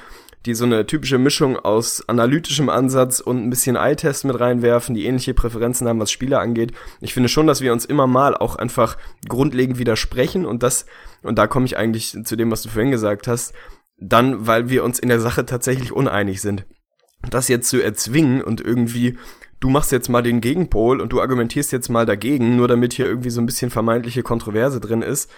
B: die so eine typische Mischung aus analytischem Ansatz und ein bisschen Eye-Test mit reinwerfen, die ähnliche Präferenzen haben, was Spieler angeht. Ich finde schon, dass wir uns immer mal auch einfach grundlegend widersprechen und das, und da komme ich eigentlich zu dem, was du vorhin gesagt hast, dann, weil wir uns in der Sache tatsächlich uneinig sind. Das jetzt zu erzwingen und irgendwie du machst jetzt mal den Gegenpol und du argumentierst jetzt mal dagegen, nur damit hier irgendwie so ein bisschen vermeintliche Kontroverse drin ist.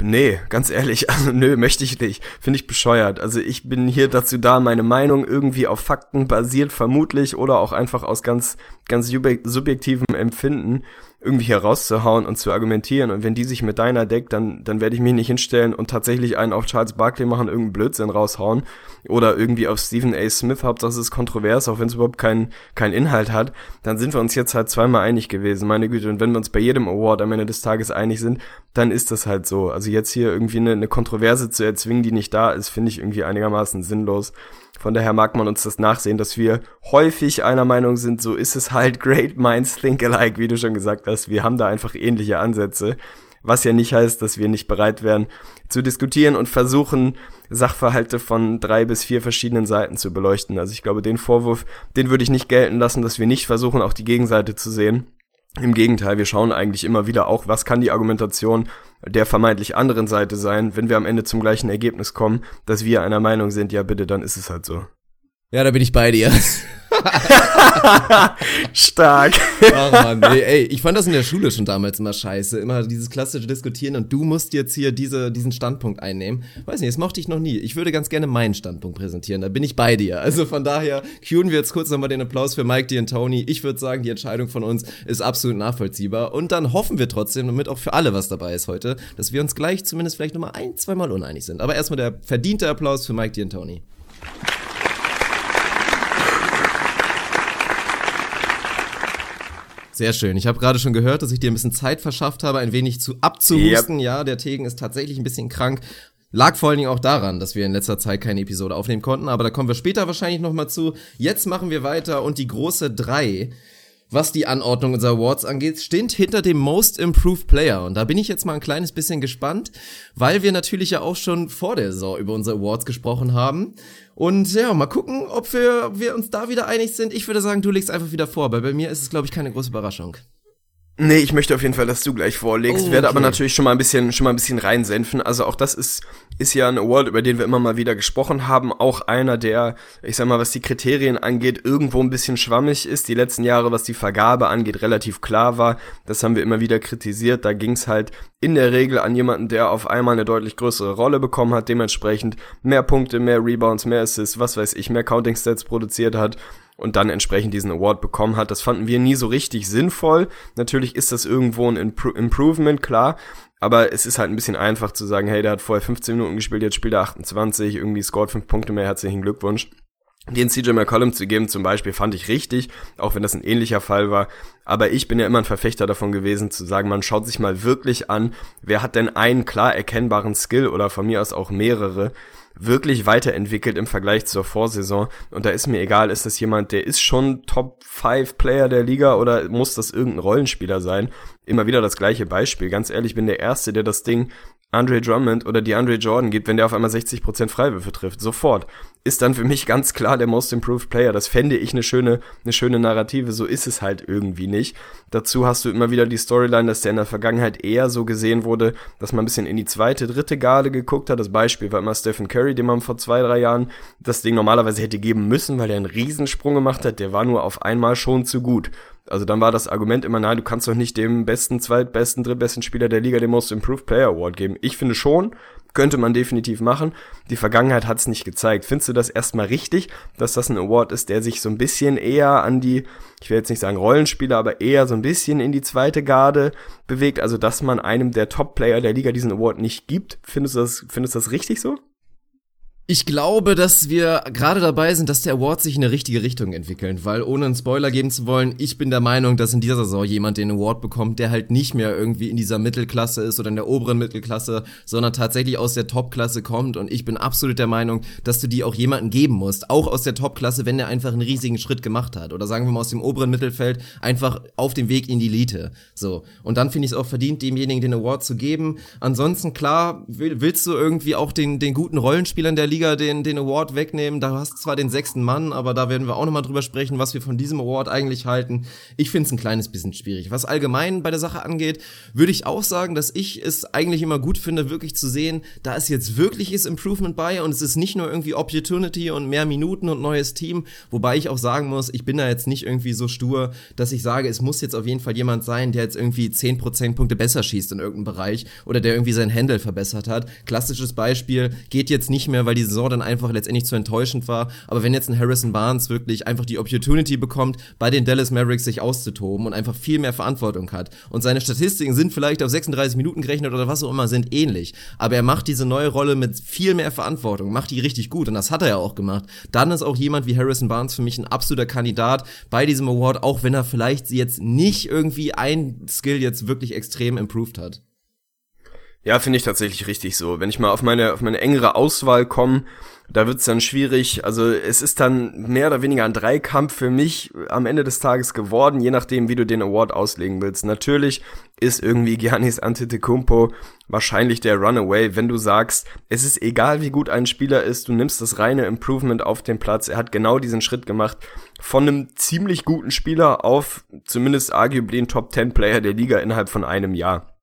B: Nee, ganz ehrlich, also nö, möchte ich nicht. Finde ich bescheuert. Also ich bin hier dazu da, meine Meinung irgendwie auf Fakten basiert, vermutlich, oder auch einfach aus ganz, ganz subjektivem Empfinden irgendwie herauszuhauen und zu argumentieren. Und wenn die sich mit deiner deckt, dann, dann werde ich mich nicht hinstellen und tatsächlich einen auf Charles Barkley machen, irgendeinen Blödsinn raushauen. Oder irgendwie auf Stephen A. Smith, Hauptsache es ist kontrovers, auch wenn es überhaupt keinen keinen Inhalt hat. Dann sind wir uns jetzt halt zweimal einig gewesen, meine Güte. Und wenn wir uns bei jedem Award am Ende des Tages einig sind, dann ist das halt so. Also jetzt hier irgendwie eine, eine Kontroverse zu erzwingen, die nicht da ist, finde ich irgendwie einigermaßen sinnlos. Von daher mag man uns das nachsehen, dass wir häufig einer Meinung sind, so ist es halt great minds think alike, wie du schon gesagt hast. Wir haben da einfach ähnliche Ansätze. Was ja nicht heißt, dass wir nicht bereit wären zu diskutieren und versuchen, Sachverhalte von drei bis vier verschiedenen Seiten zu beleuchten. Also ich glaube, den Vorwurf, den würde ich nicht gelten lassen, dass wir nicht versuchen, auch die Gegenseite zu sehen. Im Gegenteil, wir schauen eigentlich immer wieder auch, was kann die Argumentation der vermeintlich anderen Seite sein, wenn wir am Ende zum gleichen Ergebnis kommen, dass wir einer Meinung sind, ja bitte, dann ist es halt so.
A: Ja, da bin ich bei dir.
B: Stark.
A: Ach man, nee, ey, ich fand das in der Schule schon damals immer scheiße. Immer dieses klassische Diskutieren und du musst jetzt hier diese, diesen Standpunkt einnehmen. Weiß nicht, das mochte ich noch nie. Ich würde ganz gerne meinen Standpunkt präsentieren. Da bin ich bei dir. Also von daher cueen wir jetzt kurz nochmal den Applaus für Mike, D und Tony. Ich würde sagen, die Entscheidung von uns ist absolut nachvollziehbar. Und dann hoffen wir trotzdem, damit auch für alle was dabei ist heute, dass wir uns gleich zumindest vielleicht nochmal ein, zweimal uneinig sind. Aber erstmal der verdiente Applaus für Mike, D und Tony. Sehr schön. Ich habe gerade schon gehört, dass ich dir ein bisschen Zeit verschafft habe, ein wenig zu abzuhusten. Yep. Ja, der Tegen ist tatsächlich ein bisschen krank. Lag vor allen Dingen auch daran, dass wir in letzter Zeit keine Episode aufnehmen konnten, aber da kommen wir später wahrscheinlich nochmal zu. Jetzt machen wir weiter und die große drei was die Anordnung unserer Awards angeht, steht hinter dem Most Improved Player. Und da bin ich jetzt mal ein kleines bisschen gespannt, weil wir natürlich ja auch schon vor der Saison über unsere Awards gesprochen haben. Und ja, mal gucken, ob wir, wir uns da wieder einig sind. Ich würde sagen, du legst einfach wieder vor, weil bei mir ist es, glaube ich, keine große Überraschung.
B: Nee, ich möchte auf jeden Fall, dass du gleich vorlegst, oh, werde aber natürlich schon mal ein bisschen, schon mal ein bisschen reinsenfen. Also auch das ist, ist ja ein Award, über den wir immer mal wieder gesprochen haben. Auch einer, der, ich sag mal, was die Kriterien angeht, irgendwo ein bisschen schwammig ist. Die letzten Jahre, was die Vergabe angeht, relativ klar war. Das haben wir immer wieder kritisiert. Da ging's halt in der Regel an jemanden, der auf einmal eine deutlich größere Rolle bekommen hat, dementsprechend mehr Punkte, mehr Rebounds, mehr Assists, was weiß ich, mehr Counting Stats produziert hat und dann entsprechend diesen Award bekommen hat. Das fanden wir nie so richtig sinnvoll. Natürlich ist das irgendwo ein Impro Improvement, klar. Aber es ist halt ein bisschen einfach zu sagen, hey, der hat vorher 15 Minuten gespielt, jetzt spielt er 28, irgendwie scored 5 Punkte mehr, herzlichen Glückwunsch. Den CJ McCollum zu geben zum Beispiel fand ich richtig, auch wenn das ein ähnlicher Fall war. Aber ich bin ja immer ein Verfechter davon gewesen zu sagen, man schaut sich mal wirklich an, wer hat denn einen klar erkennbaren Skill oder von mir aus auch mehrere wirklich weiterentwickelt im Vergleich zur Vorsaison. Und da ist mir egal, ist das jemand, der ist schon Top 5 Player der Liga oder muss das irgendein Rollenspieler sein? Immer wieder das gleiche Beispiel. Ganz ehrlich, bin der Erste, der das Ding Andre Drummond oder die Andre Jordan gibt, wenn der auf einmal 60% Freiwürfe trifft. Sofort. Ist dann für mich ganz klar der Most Improved Player. Das fände ich eine schöne, eine schöne Narrative. So ist es halt irgendwie nicht. Dazu hast du immer wieder die Storyline, dass der in der Vergangenheit eher so gesehen wurde, dass man ein bisschen in die zweite, dritte Garde geguckt hat. Das Beispiel war immer Stephen Curry, dem man vor zwei, drei Jahren das Ding normalerweise hätte geben müssen, weil er einen Riesensprung gemacht hat. Der war nur auf einmal schon zu gut. Also dann war das Argument immer, nein, du kannst doch nicht dem besten, zweitbesten, drittbesten Spieler der Liga den Most Improved Player Award geben. Ich finde schon, könnte man definitiv machen. Die Vergangenheit hat es nicht gezeigt. Findest du das erstmal richtig, dass das ein Award ist, der sich so ein bisschen eher an die, ich will jetzt nicht sagen Rollenspieler, aber eher so ein bisschen in die zweite Garde bewegt? Also, dass man einem der Top-Player der Liga diesen Award nicht gibt? Findest du das, findest du das richtig so?
A: Ich glaube, dass wir gerade dabei sind, dass der Award sich in eine richtige Richtung entwickelt, weil ohne einen Spoiler geben zu wollen, ich bin der Meinung, dass in dieser Saison jemand den Award bekommt, der halt nicht mehr irgendwie in dieser Mittelklasse ist oder in der oberen Mittelklasse, sondern tatsächlich aus der Topklasse kommt und ich bin absolut der Meinung, dass du die auch jemanden geben musst, auch aus der Topklasse, wenn der einfach einen riesigen Schritt gemacht hat oder sagen wir mal aus dem oberen Mittelfeld einfach auf dem Weg in die Elite. So. Und dann finde ich es auch verdient, demjenigen den Award zu geben. Ansonsten klar, willst du irgendwie auch den den guten Rollenspielern der Liga den, den Award wegnehmen. Da hast du zwar den sechsten Mann, aber da werden wir auch nochmal drüber sprechen, was wir von diesem Award eigentlich halten. Ich finde es ein kleines bisschen schwierig. Was allgemein bei der Sache angeht, würde ich auch sagen, dass ich es eigentlich immer gut finde, wirklich zu sehen, da ist jetzt wirkliches Improvement bei und es ist nicht nur irgendwie Opportunity und mehr Minuten und neues Team, wobei ich auch sagen muss, ich bin da jetzt nicht irgendwie so stur, dass ich sage, es muss jetzt auf jeden Fall jemand sein, der jetzt irgendwie 10 Prozentpunkte besser schießt in irgendeinem Bereich oder der irgendwie sein Handle verbessert hat. Klassisches Beispiel geht jetzt nicht mehr, weil die Saison dann einfach letztendlich zu enttäuschend war. Aber wenn jetzt ein Harrison Barnes wirklich einfach die Opportunity bekommt, bei den Dallas Mavericks sich auszutoben und einfach viel mehr Verantwortung hat und seine Statistiken sind vielleicht auf 36 Minuten gerechnet oder was auch immer, sind ähnlich. Aber er macht diese neue Rolle mit viel mehr Verantwortung, macht die richtig gut und das hat er ja auch gemacht. Dann ist auch jemand wie Harrison Barnes für mich ein absoluter Kandidat bei diesem Award, auch wenn er vielleicht jetzt nicht irgendwie ein Skill jetzt wirklich extrem improved hat.
B: Ja, finde ich tatsächlich richtig so. Wenn ich mal auf meine, auf meine engere Auswahl komme, da wird's dann schwierig. Also es ist dann mehr oder weniger ein Dreikampf für mich am Ende des Tages geworden, je nachdem, wie du den Award auslegen willst. Natürlich ist irgendwie Giannis Antetokounmpo wahrscheinlich der Runaway, wenn du sagst, es ist egal, wie gut ein Spieler ist, du nimmst das reine Improvement auf den Platz. Er hat genau diesen Schritt gemacht von einem ziemlich guten Spieler auf zumindest arguably ein Top 10 Player der Liga innerhalb von einem Jahr.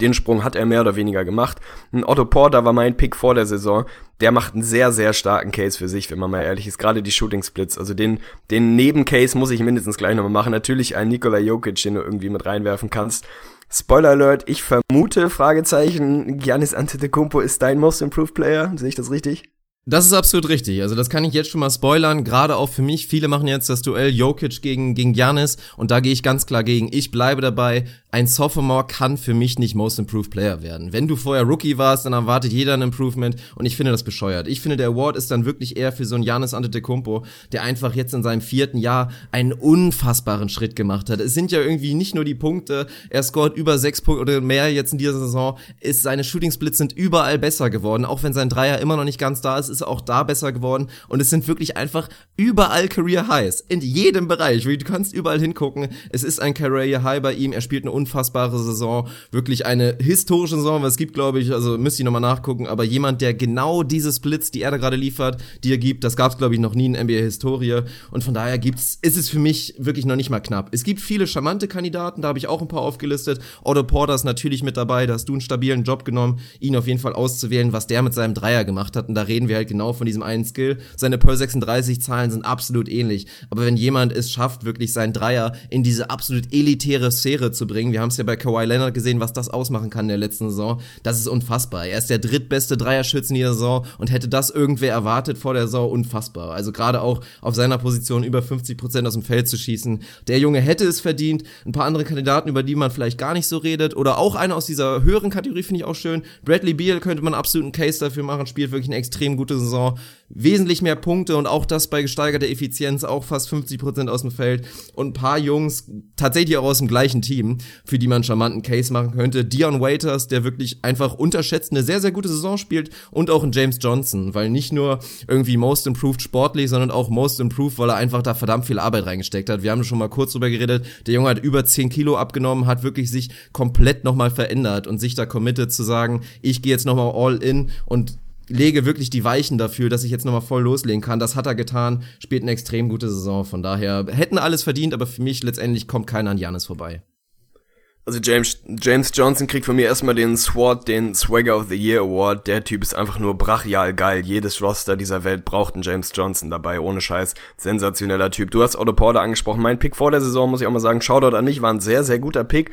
B: Den Sprung hat er mehr oder weniger gemacht. Ein Otto Porter war mein Pick vor der Saison. Der macht einen sehr, sehr starken Case für sich, wenn man mal ehrlich ist. Gerade die Shooting Splits. Also den, den Nebencase muss ich mindestens gleich nochmal machen. Natürlich ein Nikola Jokic, den du irgendwie mit reinwerfen kannst. Spoiler Alert, ich vermute, Fragezeichen, Giannis Antetokounmpo ist dein Most Improved Player. Sehe ich das richtig?
A: Das ist absolut richtig. Also das kann ich jetzt schon mal spoilern. Gerade auch für mich. Viele machen jetzt das Duell Jokic gegen gegen Giannis und da gehe ich ganz klar gegen. Ich bleibe dabei ein Sophomore kann für mich nicht Most Improved Player werden. Wenn du vorher Rookie warst, dann erwartet jeder ein Improvement und ich finde das bescheuert. Ich finde, der Award ist dann wirklich eher für so einen Janis Antetokounmpo, der einfach jetzt in seinem vierten Jahr einen unfassbaren Schritt gemacht hat. Es sind ja irgendwie nicht nur die Punkte, er scoret über sechs Punkte oder mehr jetzt in dieser Saison, ist seine Shooting Splits sind überall besser geworden, auch wenn sein Dreier immer noch nicht ganz da ist, ist er auch da besser geworden und es sind wirklich einfach überall Career Highs in jedem Bereich. Du kannst überall hingucken. Es ist ein Career High bei ihm. Er spielt eine unfassbare Saison, wirklich eine historische Saison, was es gibt, glaube ich, also müsste ich nochmal nachgucken, aber jemand, der genau diese Splits, die er da gerade liefert, die er gibt, das gab es, glaube ich, noch nie in NBA-Historie und von daher gibt's, ist es für mich wirklich noch nicht mal knapp. Es gibt viele charmante Kandidaten, da habe ich auch ein paar aufgelistet. Otto Porter ist natürlich mit dabei, da hast du einen stabilen Job genommen, ihn auf jeden Fall auszuwählen, was der mit seinem Dreier gemacht hat und da reden wir halt genau von diesem einen Skill. Seine Per 36 Zahlen sind absolut ähnlich, aber wenn jemand es schafft, wirklich seinen Dreier in diese absolut elitäre Sphäre zu bringen, wir haben es ja bei Kawhi Leonard gesehen, was das ausmachen kann in der letzten Saison, das ist unfassbar. Er ist der drittbeste Dreierschütze in dieser Saison und hätte das irgendwer erwartet vor der Saison, unfassbar. Also gerade auch auf seiner Position über 50 Prozent aus dem Feld zu schießen. Der Junge hätte es verdient. Ein paar andere Kandidaten, über die man vielleicht gar nicht so redet oder auch einer aus dieser höheren Kategorie finde ich auch schön. Bradley Beal könnte man absolut einen Case dafür machen, spielt wirklich eine extrem gute Saison wesentlich mehr Punkte und auch das bei gesteigerter Effizienz, auch fast 50 Prozent aus dem Feld und ein paar Jungs tatsächlich auch aus dem gleichen Team, für die man charmanten Case machen könnte. Dion Waiters, der wirklich einfach unterschätzt eine sehr, sehr gute Saison spielt und auch ein James Johnson, weil nicht nur irgendwie Most Improved sportlich, sondern auch Most Improved, weil er einfach da verdammt viel Arbeit reingesteckt hat. Wir haben schon mal kurz drüber geredet, der Junge hat über 10 Kilo abgenommen, hat wirklich sich komplett nochmal verändert und sich da committed zu sagen, ich gehe jetzt nochmal all in und lege wirklich die Weichen dafür, dass ich jetzt nochmal voll loslegen kann. Das hat er getan, spielt eine extrem gute Saison. Von daher hätten alles verdient, aber für mich letztendlich kommt keiner an Janis vorbei.
B: Also James, James Johnson kriegt von mir erstmal den SWAT, den Swagger of the Year Award. Der Typ ist einfach nur brachial geil. Jedes Roster dieser Welt braucht einen James Johnson dabei, ohne Scheiß. Sensationeller Typ. Du hast Otto Porter angesprochen. Mein Pick vor der Saison, muss ich auch mal sagen, Shoutout an mich, war ein sehr, sehr guter Pick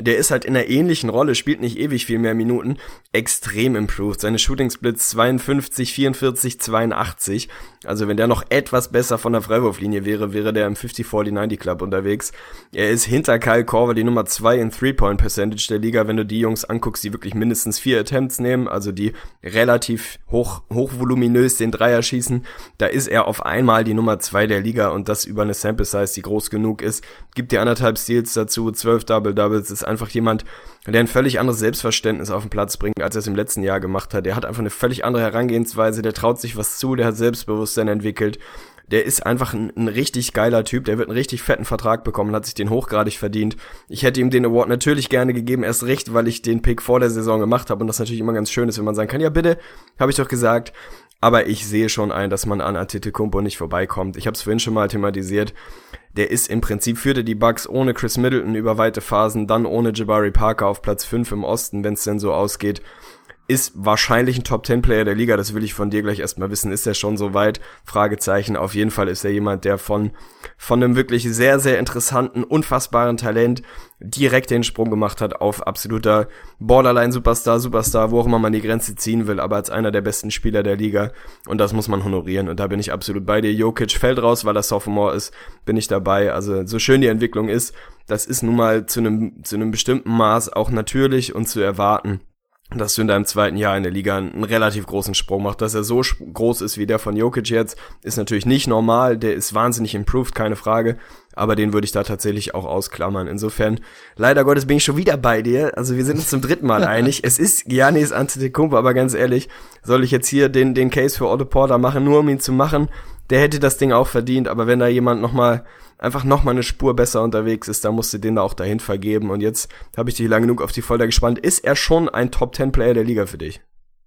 B: der ist halt in einer ähnlichen Rolle, spielt nicht ewig viel mehr Minuten, extrem improved. Seine Shooting Splits 52, 44, 82. Also wenn der noch etwas besser von der Freiwurflinie wäre, wäre der im 50-40-90 Club unterwegs. Er ist hinter Kyle Korver die Nummer 2 in Three-Point Percentage der Liga, wenn du die Jungs anguckst, die wirklich mindestens vier Attempts nehmen, also die relativ hoch, hochvoluminös den Dreier schießen, da ist er auf einmal die Nummer 2 der Liga und das über eine Sample Size, die groß genug ist. Gibt dir anderthalb Steals dazu, 12 Double-Doubles, ist einfach jemand, der ein völlig anderes Selbstverständnis auf den Platz bringt, als er es im letzten Jahr gemacht hat. Der hat einfach eine völlig andere Herangehensweise, der traut sich was zu, der hat Selbstbewusstsein entwickelt. Der ist einfach ein, ein richtig geiler Typ, der wird einen richtig fetten Vertrag bekommen, hat sich den hochgradig verdient. Ich hätte ihm den Award natürlich gerne gegeben, erst recht, weil ich den Pick vor der Saison gemacht habe und das natürlich immer ganz schön ist, wenn man sagen kann, ja bitte, habe ich doch gesagt. Aber ich sehe schon ein, dass man an Antetokounmpo nicht vorbeikommt. Ich habe es vorhin schon mal thematisiert der ist im Prinzip, führte die Bucks ohne Chris Middleton über weite Phasen, dann ohne Jabari Parker auf Platz 5 im Osten, wenn es denn so ausgeht ist wahrscheinlich ein Top 10 Player der Liga, das will ich von dir gleich erstmal wissen. Ist er schon so weit? Fragezeichen. Auf jeden Fall ist er jemand, der von, von einem wirklich sehr, sehr interessanten, unfassbaren Talent direkt den Sprung gemacht hat auf absoluter Borderline-Superstar, Superstar, wo auch immer man die Grenze ziehen will, aber als einer der besten Spieler der Liga. Und das muss man honorieren. Und da bin ich absolut bei dir. Jokic fällt raus, weil er Sophomore ist, bin ich dabei. Also, so schön die Entwicklung ist, das ist nun mal zu einem, zu einem bestimmten Maß auch natürlich und zu erwarten dass du in deinem zweiten Jahr in der Liga einen relativ großen Sprung macht. Dass er so groß ist wie der von Jokic jetzt, ist natürlich nicht normal. Der ist wahnsinnig improved, keine Frage. Aber den würde ich da tatsächlich auch ausklammern. Insofern, leider Gottes bin ich schon wieder bei dir. Also wir sind uns zum dritten Mal einig. Es ist Giannis Antetokounmpo, aber ganz ehrlich, soll ich jetzt hier den, den Case für Otto Porter machen, nur um ihn zu machen? Der hätte das Ding auch verdient. Aber wenn da jemand nochmal einfach noch mal eine Spur besser unterwegs ist, da musst du den da auch dahin vergeben. Und jetzt habe ich dich lang genug auf die Folter gespannt. Ist er schon ein Top 10 Player der Liga für dich?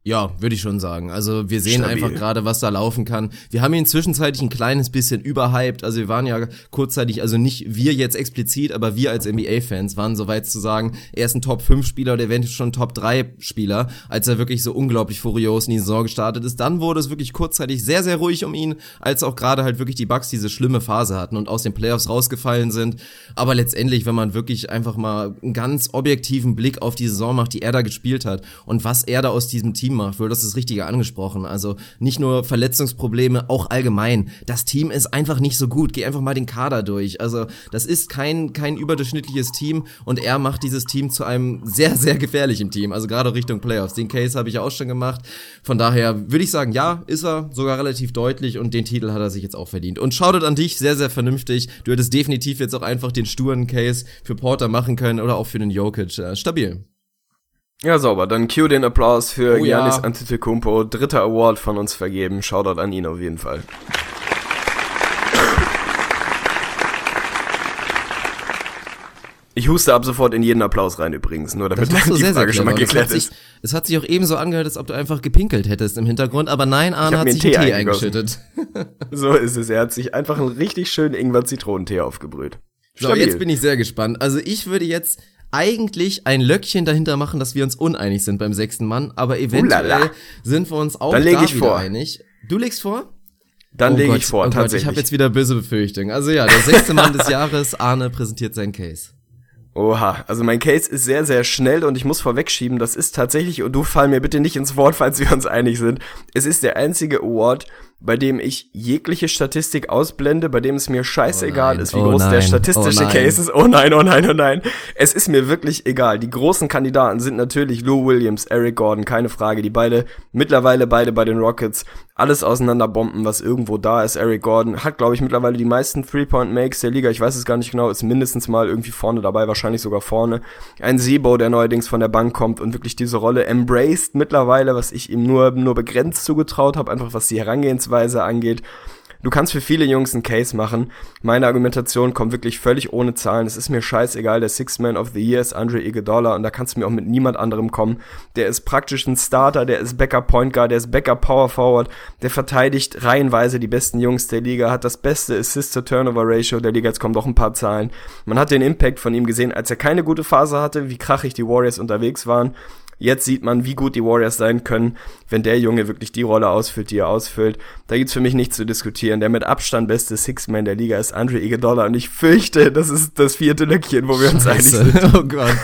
A: Ja, würde ich schon sagen. Also wir sehen Stabil. einfach gerade, was da laufen kann. Wir haben ihn zwischenzeitlich ein kleines bisschen überhyped. Also wir waren ja kurzzeitig, also nicht wir jetzt explizit, aber wir als NBA-Fans waren so weit zu sagen, er ist ein Top-5-Spieler oder eventuell schon Top-3-Spieler, als er wirklich so unglaublich furios in die Saison gestartet ist. Dann wurde es wirklich kurzzeitig sehr, sehr ruhig um ihn, als auch gerade halt wirklich die Bucks diese schlimme Phase hatten und aus den Playoffs rausgefallen sind. Aber letztendlich, wenn man wirklich einfach mal einen ganz objektiven Blick auf die Saison macht, die er da gespielt hat und was er da aus diesem Team Team macht. Will, das ist richtig angesprochen. Also nicht nur Verletzungsprobleme, auch allgemein. Das Team ist einfach nicht so gut. Geh einfach mal den Kader durch. Also das ist kein, kein überdurchschnittliches Team und er macht dieses Team zu einem sehr, sehr gefährlichen Team. Also gerade Richtung Playoffs. Den Case habe ich auch schon gemacht. Von daher würde ich sagen, ja, ist er sogar relativ deutlich und den Titel hat er sich jetzt auch verdient. Und shoutout an dich, sehr, sehr vernünftig. Du hättest definitiv jetzt auch einfach den sturen Case für Porter machen können oder auch für den Jokic. Äh, stabil.
B: Ja, sauber. Dann cue den Applaus für oh, Giannis ja. Antetokounmpo. Dritter Award von uns vergeben. Shoutout an ihn auf jeden Fall. Ich huste ab sofort in jeden Applaus rein übrigens, nur damit
A: das
B: die
A: sehr,
B: Frage
A: sehr
B: schon mal geklärt
A: es
B: ist.
A: Es hat sich auch eben so angehört, als ob du einfach gepinkelt hättest im Hintergrund, aber nein, Arne hat sich
B: Tee,
A: einen Tee
B: eingeschüttet. so ist es. Er hat sich einfach einen richtig schönen Ingwer-Zitronentee aufgebrüht.
A: So, jetzt bin ich sehr gespannt. Also ich würde jetzt eigentlich ein Löckchen dahinter machen, dass wir uns uneinig sind beim sechsten Mann, aber eventuell
B: Uhlala.
A: sind wir uns auch da wieder einig. Du legst vor?
B: Dann
A: oh
B: lege
A: Gott,
B: ich vor,
A: oh Gott,
B: tatsächlich.
A: ich habe jetzt wieder böse Befürchtungen. Also ja, der sechste Mann des Jahres, Arne präsentiert seinen Case.
B: Oha, also mein Case ist sehr, sehr schnell und ich muss vorwegschieben, das ist tatsächlich, und du fall mir bitte nicht ins Wort, falls wir uns einig sind, es ist der einzige Award, bei dem ich jegliche Statistik ausblende, bei dem es mir scheißegal
A: Oh
B: ist, wie
A: oh
B: groß der
A: nein,
B: statistische
A: oh.
B: Case ist. Oh nein, oh nein, oh nein. Es ist mir wirklich egal. Die großen Kandidaten sind natürlich Lou Williams, Eric Gordon, keine Frage. Die beide, mittlerweile beide bei den Rockets, alles auseinanderbomben, was irgendwo da ist. Eric Gordon hat, glaube ich, mittlerweile die meisten Three-Point-Makes der Liga. Ich weiß es gar nicht genau, ist mindestens mal irgendwie vorne dabei, wahrscheinlich sogar vorne. Ein Sebo, der neuerdings von der Bank kommt und wirklich diese Rolle embraced mittlerweile, was ich ihm nur, nur begrenzt zugetraut habe, einfach was die Herangehensweise angeht. Du kannst für viele Jungs einen Case machen. Meine Argumentation kommt wirklich völlig ohne Zahlen. Es ist mir scheißegal. Der Sixth Man of the Year ist Andre Iguodala und da kannst du mir auch mit niemand anderem kommen. Der ist praktisch ein Starter, der ist Backup Point Guard, der ist Backup Power Forward, der verteidigt reihenweise die besten Jungs der Liga, hat das beste Assist-to-Turnover Ratio der Liga. Jetzt kommen doch ein paar Zahlen. Man hat den Impact von ihm gesehen, als er keine gute Phase hatte, wie krachig die Warriors unterwegs waren. Jetzt sieht man, wie gut die Warriors sein können, wenn der Junge wirklich die Rolle ausfüllt, die er ausfüllt. Da gibt's für mich nichts zu diskutieren. Der mit Abstand beste Six-Man der Liga ist Andre Iguodala und ich fürchte, das ist das vierte Löckchen, wo wir uns einig sind.
A: Scheiße. Oh Gott,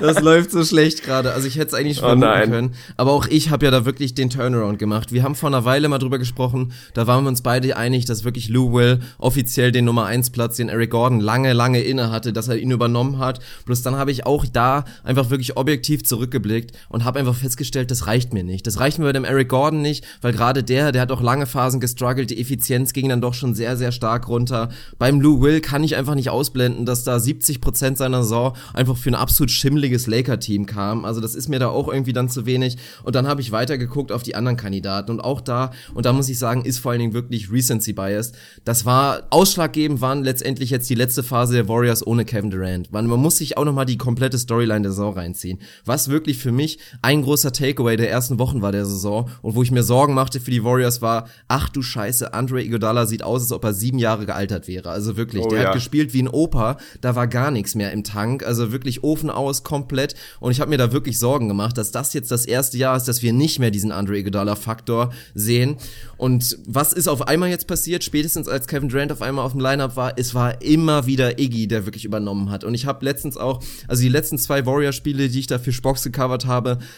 A: das läuft so schlecht gerade. Also ich hätte es eigentlich schon
B: Oh
A: können. Aber auch ich habe ja da wirklich den Turnaround gemacht. Wir haben vor einer Weile mal drüber gesprochen. Da waren wir uns beide einig, dass wirklich Lou Will offiziell den Nummer 1 Platz, den Eric Gordon lange, lange inne hatte, dass er ihn übernommen hat. Bloß dann habe ich auch da einfach wirklich objektiv zurückgeblickt und habe einfach festgestellt, das reicht mir nicht. Das reicht mir bei dem Eric Gordon nicht, weil gerade der, der hat auch lange Phasen gestruggelt. Die Effizienz ging dann doch schon sehr, sehr stark runter. Beim Lou Will kann ich einfach nicht ausblenden, dass da 70 Prozent seiner Saison einfach für ein absolut schimmliges Laker-Team kam. Also das ist mir da auch irgendwie dann zu wenig. Und dann habe ich weitergeguckt auf die anderen Kandidaten und auch da, und da muss ich sagen, ist vor allen Dingen wirklich Recency Bias. Das war, ausschlaggebend waren letztendlich jetzt die letzte Phase der Warriors ohne Kevin Durant. Man, man muss sich auch nochmal die komplette Storyline der Saison reinziehen. Was wirklich für mich ein großer Takeaway der ersten Wochen war der Saison und wo ich mir Sorgen machte für die Warriors war, ach du Scheiße, Andre Iguodala sieht aus, als ob er sieben Jahre gealtert wäre. Also wirklich,
B: Oh
A: der
B: ja.
A: hat gespielt wie ein Opa, da war gar nichts mehr im Tank, also wirklich Ofen aus, komplett. Und ich habe mir da wirklich Sorgen gemacht, dass das jetzt das erste Jahr ist, dass wir nicht mehr diesen Andre Iguodala-Faktor sehen. Und was ist auf einmal jetzt passiert, spätestens als Kevin Durant auf einmal auf dem Lineup war, es war immer wieder Iggy, der wirklich übernommen hat. Und ich habe letztens auch, also die letzten zwei Warrior-Spiele, die ich da für Spox gecovert habe,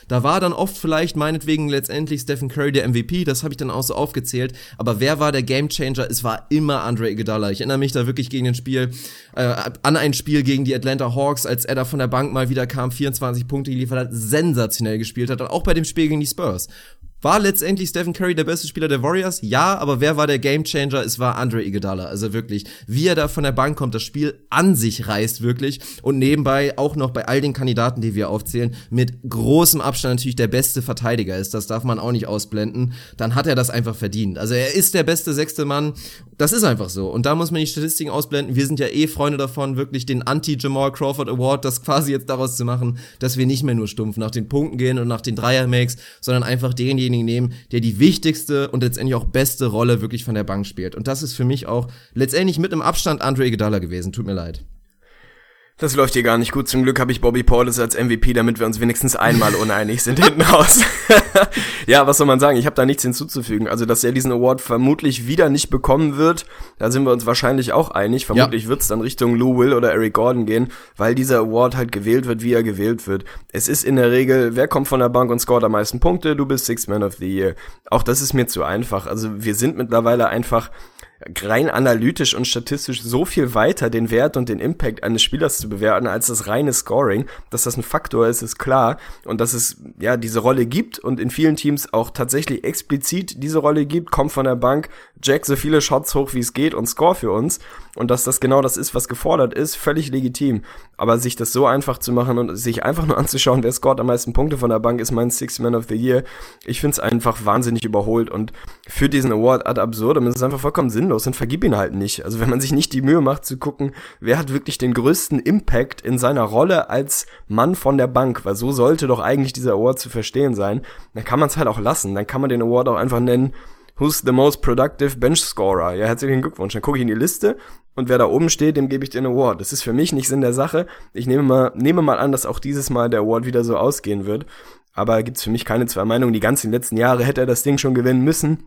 A: da war dann oft vielleicht meinetwegen letztendlich Stephen Curry der MVP, das habe ich dann auch so aufgezählt. Aber wer war der Gamechanger? Es war immer Andre Iguodala. Ich erinnere mich da wirklich gegen ein Spiel, äh, an ein Spiel gegen die Atlanta Hawks, als er da von der Bank mal wieder kam, 24 Punkte geliefert hat, sensationell gespielt hat. Und auch bei dem Spiel gegen die Spurs. War letztendlich Stephen Curry der beste Spieler der Warriors? Ja, aber wer war der Gamechanger? Es war Andre Iguodala. Also wirklich, wie er da von der Bank kommt, das Spiel an sich reißt wirklich und nebenbei auch noch bei all den Kandidaten, die wir aufzählen, mit großem Abstand natürlich der beste Verteidiger ist. Das darf man auch nicht ausblenden. Dann hat er das einfach verdient. Also er ist der beste sechste Mann. Das ist einfach so. Und da muss man die Statistiken ausblenden. Wir sind ja eh Freunde davon, wirklich den Anti-Jamal Crawford Award, das quasi jetzt daraus zu machen, dass wir nicht mehr nur stumpf nach den Punkten gehen und nach den Dreier-Makes, sondern einfach denjenigen nehmen, der die wichtigste und letztendlich auch beste Rolle wirklich von der Bank spielt. Und das ist für mich auch letztendlich mit einem Abstand Andre Iguodala gewesen. Tut mir leid.
B: Das läuft hier gar nicht gut. Zum Glück habe ich Bobby Portis als MVP, damit wir uns wenigstens einmal uneinig sind hinten raus. ja, was soll man sagen? Ich habe da nichts hinzuzufügen. Also, dass er diesen Award vermutlich wieder nicht bekommen wird, da sind wir uns wahrscheinlich auch einig. Vermutlich wird's dann Richtung Lou Will oder Eric Gordon gehen, weil dieser Award halt gewählt wird, wie er gewählt wird. Es ist in der Regel, wer kommt von der Bank und scoret am meisten Punkte? Du bist Six Man of the Year. Auch das ist mir zu einfach. Also, wir sind mittlerweile einfach rein analytisch und statistisch so viel weiter den Wert und den Impact eines Spielers zu bewerten als das reine Scoring, dass das ein Faktor ist, ist klar. Und dass es ja diese Rolle gibt und in vielen Teams auch tatsächlich explizit diese Rolle gibt, kommt von der Bank, Jack so viele Shots hoch wie es geht und score für uns und dass das genau das ist, was gefordert ist, völlig legitim. Aber sich das so einfach zu machen und sich einfach nur anzuschauen, wer scored am meisten Punkte von der Bank, ist mein Six Man of the Year. Ich finde es einfach wahnsinnig überholt und für diesen Award ad absurdum ist es einfach vollkommen sinnlos und vergib ihn halt nicht. Also wenn man sich nicht die Mühe macht zu gucken, wer hat wirklich den größten Impact in seiner Rolle als Mann von der Bank, weil so sollte doch eigentlich dieser Award zu verstehen sein, dann kann man es halt auch lassen. Dann kann man den Award auch einfach nennen, Who's the most productive bench scorer? Ja, herzlichen Glückwunsch. Dann gucke ich in die Liste und wer da oben steht, dem gebe ich den Award. Das ist für mich nicht Sinn der Sache. Ich nehme mal, nehme mal an, dass auch dieses Mal der Award wieder so ausgehen wird. Aber gibt's für mich keine zwei Meinungen. Die ganzen letzten Jahre hätte er das Ding schon gewinnen müssen.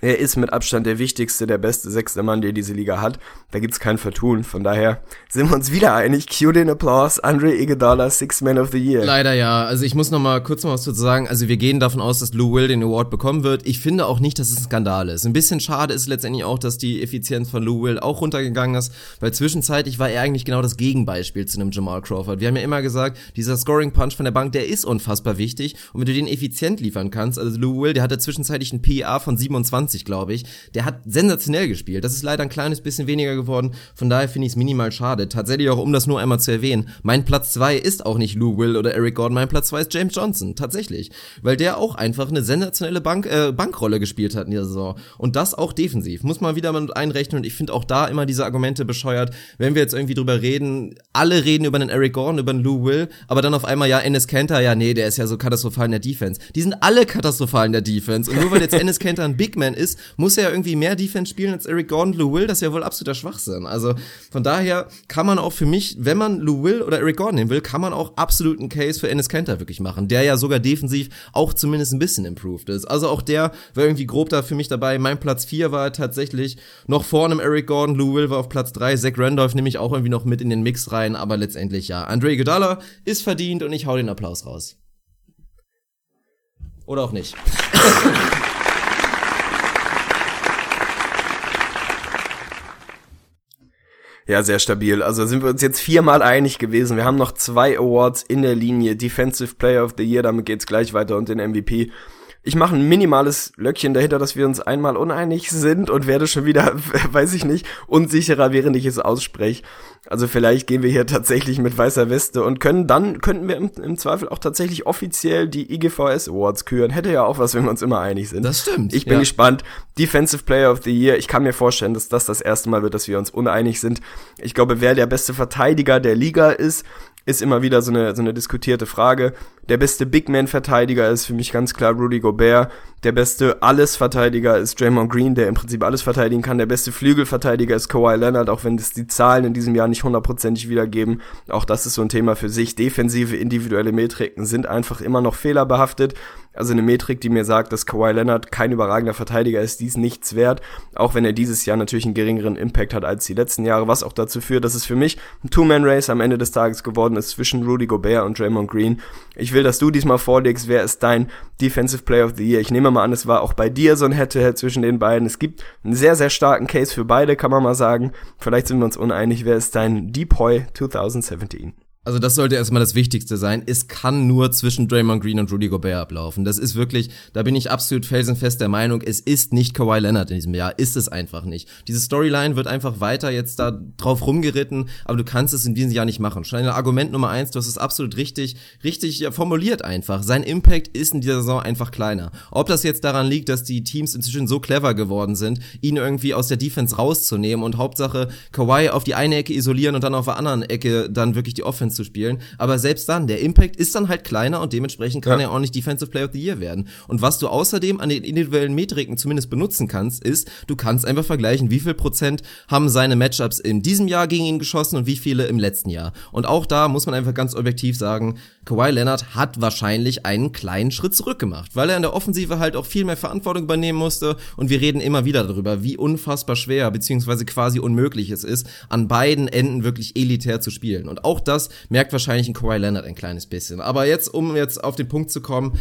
B: Er ist mit Abstand der wichtigste, der beste sechste Mann, der diese Liga hat. Da gibt's kein Vertun. Von daher sind wir uns wieder einig. Cue den Applaus. Andre Iguodala, Six Man of the Year.
A: Leider ja. Also ich muss noch mal kurz noch was dazu sagen. Also wir gehen davon aus, dass Lou Will den Award bekommen wird. Ich finde auch nicht, dass es ein Skandal ist. Ein bisschen schade ist letztendlich auch, dass die Effizienz von Lou Will auch runtergegangen ist, weil zwischenzeitlich war er eigentlich genau das Gegenbeispiel zu einem Jamal Crawford. Wir haben ja immer gesagt, dieser Scoring Punch von der Bank, der ist unfassbar wichtig. Und wenn du den effizient liefern kannst, also Lou Will, der hatte zwischenzeitlich ein PA von 27, glaube ich der hat sensationell gespielt. Das ist leider ein kleines bisschen weniger geworden. Von daher finde ich es minimal schade. Tatsächlich auch, um das nur einmal zu erwähnen, mein Platz zwei ist auch nicht Lou Will oder Eric Gordon. Mein Platz zwei ist James Johnson. Tatsächlich. Weil der auch einfach eine sensationelle Bank, äh, Bankrolle gespielt hat in dieser Saison. Und das auch defensiv. Muss man wieder mal einrechnen. Und ich finde auch da immer diese Argumente bescheuert. Wenn wir jetzt irgendwie drüber reden, alle reden über einen Eric Gordon, über einen Lou Will, aber dann auf einmal, ja, Ennis Kenter, ja, nee, der ist ja so katastrophal in der Defense. Die sind alle katastrophal in der Defense. Und nur weil jetzt Ennis Kenter ein Big Man ist, muss er irgendwie mehr Defense spielen als Eric Gordon, Lou Will, das ist ja wohl absoluter Schwachsinn. Also von daher kann man auch für mich, wenn man Lou Will oder Eric Gordon nehmen will, kann man auch absolut einen Case für Ennis Kenter wirklich machen, der ja sogar defensiv auch zumindest ein bisschen improved ist. Also auch der war irgendwie grob da für mich dabei. Mein Platz 4 war tatsächlich noch vor einem Eric Gordon, Lou Will war auf Platz 3, Zach Randolph nehme ich auch irgendwie noch mit in den Mix rein, aber letztendlich ja. Andre Godala ist verdient und ich hau den Applaus raus. Oder auch nicht.
B: Ja, sehr stabil. Also sind wir uns jetzt viermal einig gewesen. Wir haben noch zwei Awards in der Linie. Defensive Player of the Year, damit geht's gleich weiter und den MVP. Ich mache ein minimales Löckchen dahinter, dass wir uns einmal uneinig sind und werde schon wieder, weiß ich nicht, unsicherer, während ich es ausspreche. Also vielleicht gehen wir hier tatsächlich mit weißer Weste und können dann, könnten wir im, im Zweifel auch tatsächlich offiziell die IGVS Awards küren. Hätte ja auch was, wenn wir uns immer einig sind.
A: Das stimmt.
B: Ich bin ja. gespannt. Defensive Player of the Year. Ich kann mir vorstellen, dass das das erste Mal wird, dass wir uns uneinig sind. Ich glaube, wer der beste Verteidiger der Liga ist, ist immer wieder so eine, so eine diskutierte Frage. Der beste Big Man-Verteidiger ist für mich ganz klar Rudy Gobert. Der beste Alles-Verteidiger ist Draymond Green, der im Prinzip alles verteidigen kann. Der beste Flügelverteidiger ist Kawhi Leonard, auch wenn es die Zahlen in diesem Jahr nicht hundertprozentig wiedergeben. Auch das ist so ein Thema für sich. Defensive, individuelle Metriken sind einfach immer noch fehlerbehaftet. Also eine Metrik, die mir sagt, dass Kawhi Leonard kein überragender Verteidiger ist, dies nichts wert. Auch wenn er dieses Jahr natürlich einen geringeren Impact hat als die letzten Jahre, was auch dazu führt, dass es für mich ein Two-Man-Race am Ende des Tages geworden ist zwischen Rudy Gobert und Draymond Green. Ich will, dass du diesmal vorlegst, wer ist dein Defensive Player of the Year. Ich nehme mal an, es war auch bei dir so ein Head-to-Head zwischen den beiden. Es gibt einen sehr, sehr starken Case für beide, kann man mal sagen. Vielleicht sind wir uns uneinig, wer ist dein Depoy 2017?
A: Also das sollte erstmal das Wichtigste sein. Es kann nur zwischen Draymond Green und Rudy Gobert ablaufen. Das ist wirklich, da bin ich absolut felsenfest der Meinung, es ist nicht Kawhi Leonard in diesem Jahr. Ist es einfach nicht. Diese Storyline wird einfach weiter jetzt da drauf rumgeritten, aber du kannst es in diesem Jahr nicht machen. Schon Argument Nummer eins, du hast es absolut richtig, richtig formuliert einfach. Sein Impact ist in dieser Saison einfach kleiner. Ob das jetzt daran liegt, dass die Teams inzwischen so clever geworden sind, ihn irgendwie aus der Defense rauszunehmen und Hauptsache Kawhi auf die eine Ecke isolieren und dann auf der anderen Ecke dann wirklich die Offense zu spielen. Aber selbst dann, der Impact ist dann halt kleiner und dementsprechend kann ja. er auch nicht Defensive Player of the Year werden. Und was du außerdem an den individuellen Metriken zumindest benutzen kannst, ist, du kannst einfach vergleichen, wie viel Prozent haben seine Matchups in diesem Jahr gegen ihn geschossen und wie viele im letzten Jahr. Und auch da muss man einfach ganz objektiv sagen, Kawhi Leonard hat wahrscheinlich einen kleinen Schritt zurück gemacht, weil er in der Offensive halt auch viel mehr Verantwortung übernehmen musste und wir reden immer wieder darüber, wie unfassbar schwer beziehungsweise quasi unmöglich es ist, an beiden Enden wirklich elitär zu spielen. Und auch das merkt wahrscheinlich ein Kawhi Leonard ein kleines bisschen. Aber jetzt, um jetzt auf den Punkt zu kommen,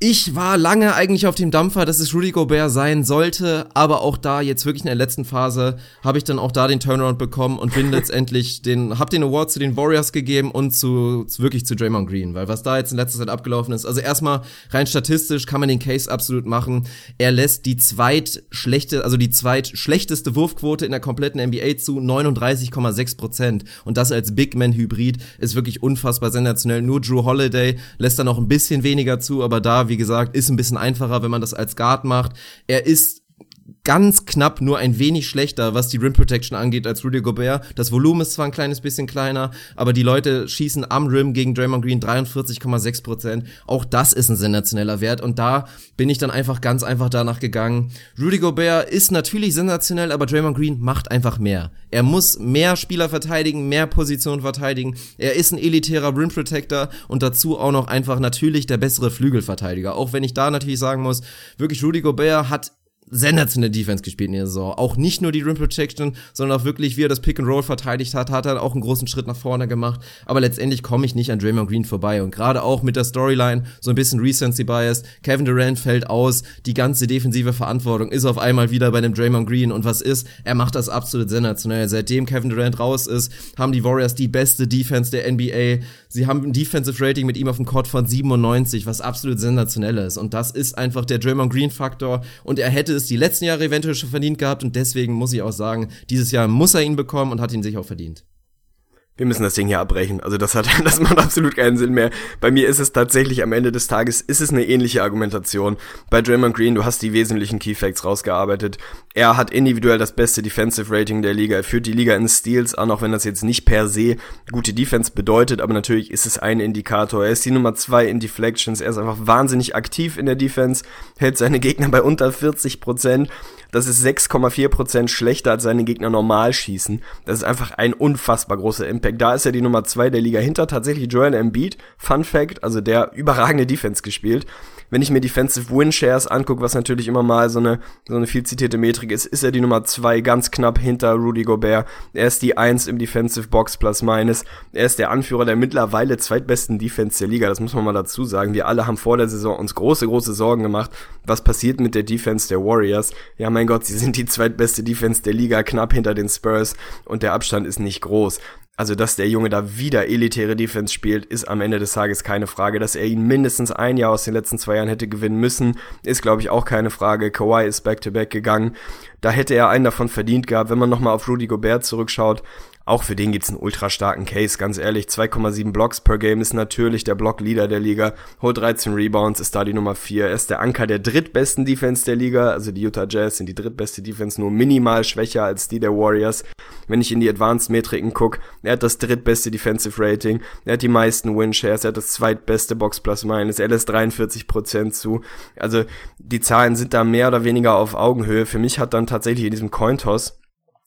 A: Ich war lange eigentlich auf dem Dampfer, dass es Rudy Gobert sein sollte, aber auch da jetzt wirklich in der letzten Phase habe ich dann auch da den Turnaround bekommen und bin letztendlich den, hab den Award zu den Warriors gegeben und zu, wirklich zu Draymond Green, weil was da jetzt in letzter Zeit abgelaufen ist, also erstmal rein statistisch kann man den Case absolut machen. Er lässt die zweitschlechte, also die zweitschlechteste Wurfquote in der kompletten NBA zu 39,6 Prozent und das als Big Man Hybrid ist wirklich unfassbar sensationell. Nur Drew Holiday lässt da noch ein bisschen weniger zu, aber da, wie gesagt, ist ein bisschen einfacher, wenn man das als Guard macht. Er ist ganz knapp nur ein wenig schlechter, was die Rim Protection angeht, als Rudy Gobert. Das Volumen ist zwar ein kleines bisschen kleiner, aber die Leute schießen am Rim gegen Draymond Green 43,6 Prozent. Auch das ist ein sensationeller Wert und da bin ich dann einfach ganz einfach danach gegangen. Rudy Gobert ist natürlich sensationell, aber Draymond Green macht einfach mehr. Er muss mehr Spieler verteidigen, mehr Positionen verteidigen. Er ist ein elitärer Rim Protector und dazu auch noch einfach natürlich der bessere Flügelverteidiger. Auch wenn ich da natürlich sagen muss, wirklich Rudy Gobert hat sensationelle Defense gespielt in der Saison. Auch nicht nur die Rim Protection, sondern auch wirklich, wie er das Pick and Roll verteidigt hat, hat er auch einen großen Schritt nach vorne gemacht. Aber letztendlich komme ich nicht an Draymond Green vorbei. Und gerade auch mit der Storyline, so ein bisschen Recency Bias, Kevin Durant fällt aus, die ganze defensive Verantwortung ist auf einmal wieder bei dem Draymond Green. Und was ist? Er macht das absolut sensationell. Seitdem Kevin Durant raus ist, haben die Warriors die beste Defense der NBA. Sie haben ein Defensive Rating mit ihm auf dem Court von 97, was absolut sensationell ist. Und das ist einfach der Draymond Green Faktor. Und er hätte es die letzten Jahre eventuell schon verdient gehabt. Und deswegen muss ich auch sagen, dieses Jahr muss er ihn bekommen und hat ihn sich auch verdient
B: wir müssen das Ding hier abbrechen. Also das hat, das macht absolut keinen Sinn mehr. Bei mir ist es tatsächlich am Ende des Tages, ist es eine ähnliche Argumentation. Bei Draymond Green, du hast die wesentlichen Key Facts rausgearbeitet. Er hat individuell das beste Defensive Rating der Liga. Er führt die Liga in Steals an, auch wenn das jetzt nicht per se gute Defense bedeutet, aber natürlich ist es ein Indikator. Er ist die Nummer zwei in Deflections. Er ist einfach wahnsinnig aktiv in der Defense, hält seine Gegner bei unter 40 Prozent. Das ist 6,4 Prozent schlechter als seine Gegner normal schießen. Das ist einfach ein unfassbar großer Impact. Da ist er die Nummer zwei der Liga hinter tatsächlich Joel Embiid. Fun Fact, also der überragende Defense gespielt wenn ich mir Defensive Win Shares angucke, was natürlich immer mal so eine, so eine viel zitierte Metrik ist, ist er die Nummer zwei ganz knapp hinter Rudy Gobert. Er ist die eins im Defensive Box plus minus. Er ist der Anführer der mittlerweile zweitbesten Defense der Liga. Das muss man mal dazu sagen. Wir alle haben vor der Saison uns große, große Sorgen gemacht. Was passiert mit der Defense der Warriors? Ja, mein Gott, sie sind die zweitbeste Defense der Liga, knapp hinter den Spurs und der Abstand ist nicht groß. Also, dass der Junge da wieder elitäre Defense spielt, ist am Ende des Tages keine Frage. Dass er ihn mindestens ein Jahr aus den letzten zwei Jahren hätte gewinnen müssen, ist, glaube ich, auch keine Frage. Kawhi ist back-to-back -back gegangen. Da hätte er einen davon verdient gehabt. Wenn man nochmal auf Rudy Gobert zurückschaut, auch für den gibt's einen ultra starken Case, ganz ehrlich. 2,7 Blocks per Game ist natürlich der Blockleader der Liga. Holt 13 Rebounds, ist da die Nummer 4. Er ist der Anker der drittbesten Defense der Liga. Also die Utah Jazz sind die drittbeste Defense, nur minimal schwächer als die der Warriors. Wenn ich in die Advanced-Metriken gucke, er hat das drittbeste Defensive Rating. Er hat die meisten Win-Shares. Er hat das zweitbeste Box plus minus. Er lässt 43% zu. Also die Zahlen sind da mehr oder weniger auf Augenhöhe. Für mich hat dann tatsächlich in diesem Cointoss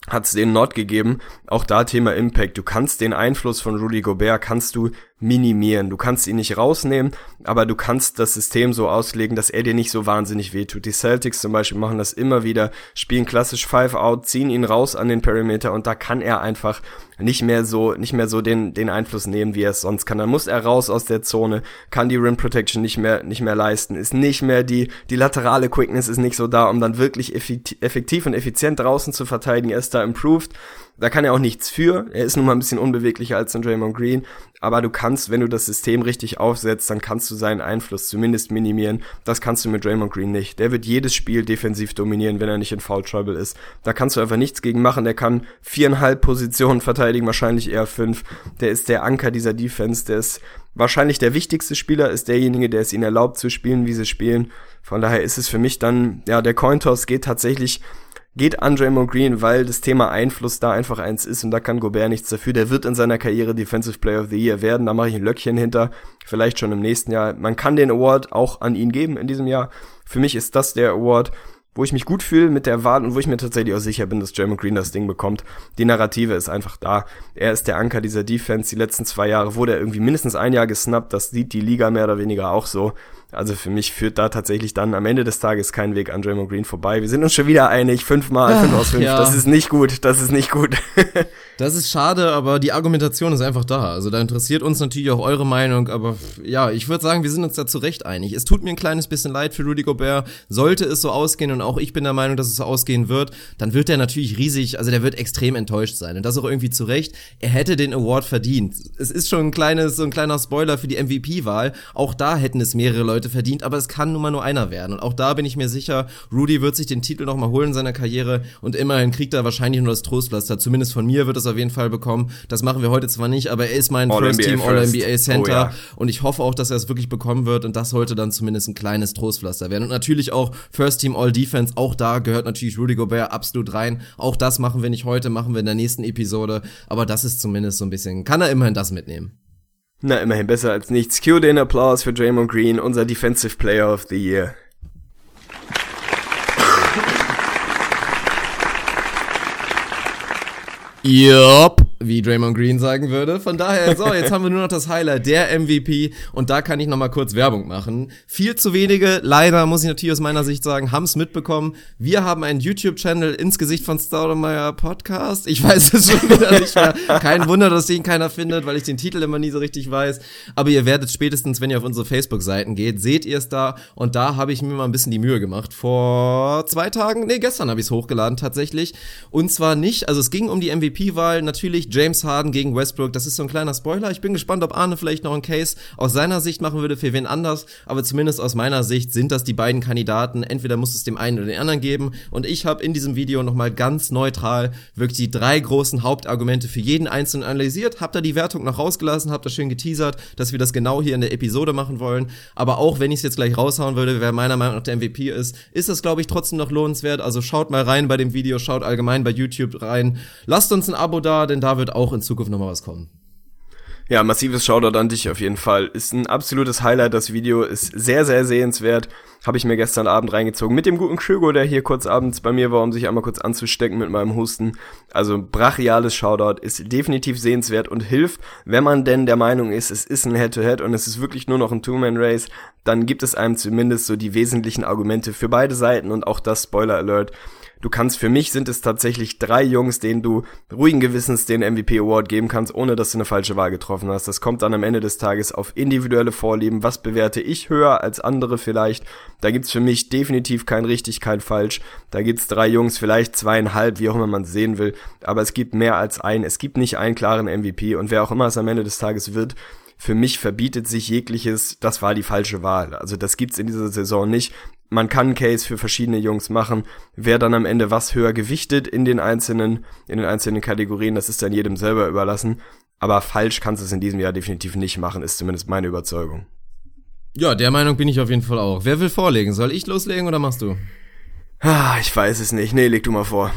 B: hat es den Nord gegeben. Auch da Thema Impact. Du kannst den Einfluss von Rudy Gobert kannst du minimieren. Du kannst ihn nicht rausnehmen, aber du kannst das System so auslegen, dass er dir nicht so wahnsinnig wehtut. Die Celtics zum Beispiel machen das immer wieder, spielen klassisch Five Out, ziehen ihn raus an den Perimeter und da kann er einfach nicht mehr so, nicht mehr so den, den Einfluss nehmen, wie er es sonst kann. Dann muss er raus aus der Zone, kann die Rim Protection nicht mehr, nicht mehr leisten, ist nicht mehr die, die laterale Quickness ist nicht so da, um dann wirklich effektiv und effizient draußen zu verteidigen. Er ist da improved da kann er auch nichts für. Er ist nun mal ein bisschen unbeweglicher als ein Draymond Green. Aber du kannst, wenn du das System richtig aufsetzt, dann kannst du seinen Einfluss zumindest minimieren. Das kannst du mit Draymond Green nicht. Der wird jedes Spiel defensiv dominieren, wenn er nicht in Foul Trouble ist. Da kannst du einfach nichts gegen machen. Der kann viereinhalb Positionen verteidigen, wahrscheinlich eher fünf. Der ist der Anker dieser Defense. Der ist wahrscheinlich der wichtigste Spieler, ist derjenige, der es ihnen erlaubt zu spielen, wie sie spielen. Von daher ist es für mich dann, ja, der Cointoss geht tatsächlich geht an Draymond Green, weil das Thema Einfluss da einfach eins ist und da kann Gobert nichts dafür. Der wird in seiner Karriere Defensive Player of the Year werden, da mache ich ein Löckchen hinter, vielleicht schon im nächsten Jahr. Man kann den Award auch an ihn geben in diesem Jahr. Für mich ist das der Award, wo ich mich gut fühle mit der und wo ich mir tatsächlich auch sicher bin, dass Draymond Green das Ding bekommt. Die Narrative ist einfach da. Er ist der Anker dieser Defense. Die letzten zwei Jahre wurde er irgendwie mindestens ein Jahr gesnappt. Das sieht die Liga mehr oder weniger auch so. Also für mich führt da tatsächlich dann am Ende des Tages kein Weg an Draymond Green vorbei. Wir sind uns schon wieder einig, fünfmal, fünf aus fünf. Ja. Das ist nicht gut, das ist nicht gut.
A: das ist schade, aber die Argumentation ist einfach da. Also da interessiert uns natürlich auch eure Meinung, aber ja, ich würde sagen, wir sind uns da zu Recht einig. Es tut mir ein kleines bisschen leid für Rudy Gobert. Sollte es so ausgehen und auch ich bin der Meinung, dass es so ausgehen wird, dann wird er natürlich riesig, also der wird extrem enttäuscht sein. Und das auch irgendwie zu Recht. Er hätte den Award verdient. Es ist schon ein kleines, so ein kleiner Spoiler für die MVP-Wahl. Auch da hätten es mehrere Leute verdient, aber es kann nun mal nur einer werden. Und auch da bin ich mir sicher, Rudy wird sich den Titel nochmal holen in seiner Karriere und immerhin kriegt er wahrscheinlich nur das Trostpflaster. Zumindest von mir wird es auf jeden Fall bekommen. Das machen wir heute zwar nicht, aber er ist mein First Team All-NBA Center oh, ja. und ich hoffe auch, dass er es wirklich bekommen wird und das sollte dann zumindest ein kleines Trostpflaster werden. Und natürlich auch First Team All Defense, auch da gehört natürlich Rudy Gobert absolut rein. Auch das machen wir nicht heute, machen wir in der nächsten Episode, aber das ist zumindest so ein bisschen, kann er immerhin das mitnehmen.
B: Na, immerhin besser als nichts. Cue den Applaus für Draymond Green, unser Defensive Player of the Year.
A: Yup wie Draymond Green sagen würde. Von daher, so, jetzt haben wir nur noch das Highlight, der MVP. Und da kann ich noch mal kurz Werbung machen. Viel zu wenige, leider, muss ich natürlich aus meiner Sicht sagen, haben es mitbekommen. Wir haben einen YouTube-Channel ins Gesicht von Staudemeyer Podcast. Ich weiß es schon wieder nicht mehr. Kein Wunder, dass den keiner findet, weil ich den Titel immer nie so richtig weiß. Aber ihr werdet spätestens, wenn ihr auf unsere Facebook-Seiten geht, seht ihr es da. Und da habe ich mir mal ein bisschen die Mühe gemacht. Vor zwei Tagen, nee, gestern habe ich es hochgeladen tatsächlich. Und zwar nicht, also es ging um die MVP-Wahl natürlich James Harden gegen Westbrook. Das ist so ein kleiner Spoiler. Ich bin gespannt, ob Arne vielleicht noch einen Case aus seiner Sicht machen würde für wen anders. Aber zumindest aus meiner Sicht sind das die beiden Kandidaten. Entweder muss es dem einen oder den anderen geben. Und ich habe in diesem Video nochmal ganz neutral wirklich die drei großen Hauptargumente für jeden einzelnen analysiert. Hab da die Wertung noch rausgelassen, hab da schön geteasert, dass wir das genau hier in der Episode machen wollen. Aber auch wenn ich es jetzt gleich raushauen würde, wer meiner Meinung nach der MVP ist, ist das, glaube ich, trotzdem noch lohnenswert. Also schaut mal rein bei dem Video, schaut allgemein bei YouTube rein. Lasst uns ein Abo da, denn da wird auch in Zukunft nochmal was kommen.
B: Ja, massives Shoutout an dich auf jeden Fall. Ist ein absolutes Highlight, das Video ist sehr, sehr sehenswert. Habe ich mir gestern Abend reingezogen. Mit dem guten Krügo, der hier kurz abends bei mir war, um sich einmal kurz anzustecken mit meinem Husten. Also brachiales Shoutout ist definitiv sehenswert und hilft, wenn man denn der Meinung ist, es ist ein Head-to-Head -Head und es ist wirklich nur noch ein Two-Man-Race, dann gibt es einem zumindest so die wesentlichen Argumente für beide Seiten und auch das Spoiler Alert Du kannst, für mich sind es tatsächlich drei Jungs, denen du ruhigen Gewissens den MVP Award geben kannst, ohne dass du eine falsche Wahl getroffen hast. Das kommt dann am Ende des Tages auf individuelle Vorlieben. Was bewerte ich höher als andere vielleicht? Da gibt's für mich definitiv kein richtig, kein falsch. Da gibt's drei Jungs, vielleicht zweieinhalb, wie auch immer man sehen will. Aber es gibt mehr als einen. Es gibt nicht einen klaren MVP. Und wer auch immer es am Ende des Tages wird, für mich verbietet sich jegliches, das war die falsche Wahl. Also das gibt's in dieser Saison nicht man kann Case für verschiedene Jungs machen. Wer dann am Ende was höher gewichtet in den einzelnen, in den einzelnen Kategorien, das ist dann jedem selber überlassen. Aber falsch kannst du es in diesem Jahr definitiv nicht machen, ist zumindest meine Überzeugung.
A: Ja, der Meinung bin ich auf jeden Fall auch. Wer will vorlegen? Soll ich loslegen oder machst du?
B: Ah, ich weiß es nicht. Nee, leg du mal vor.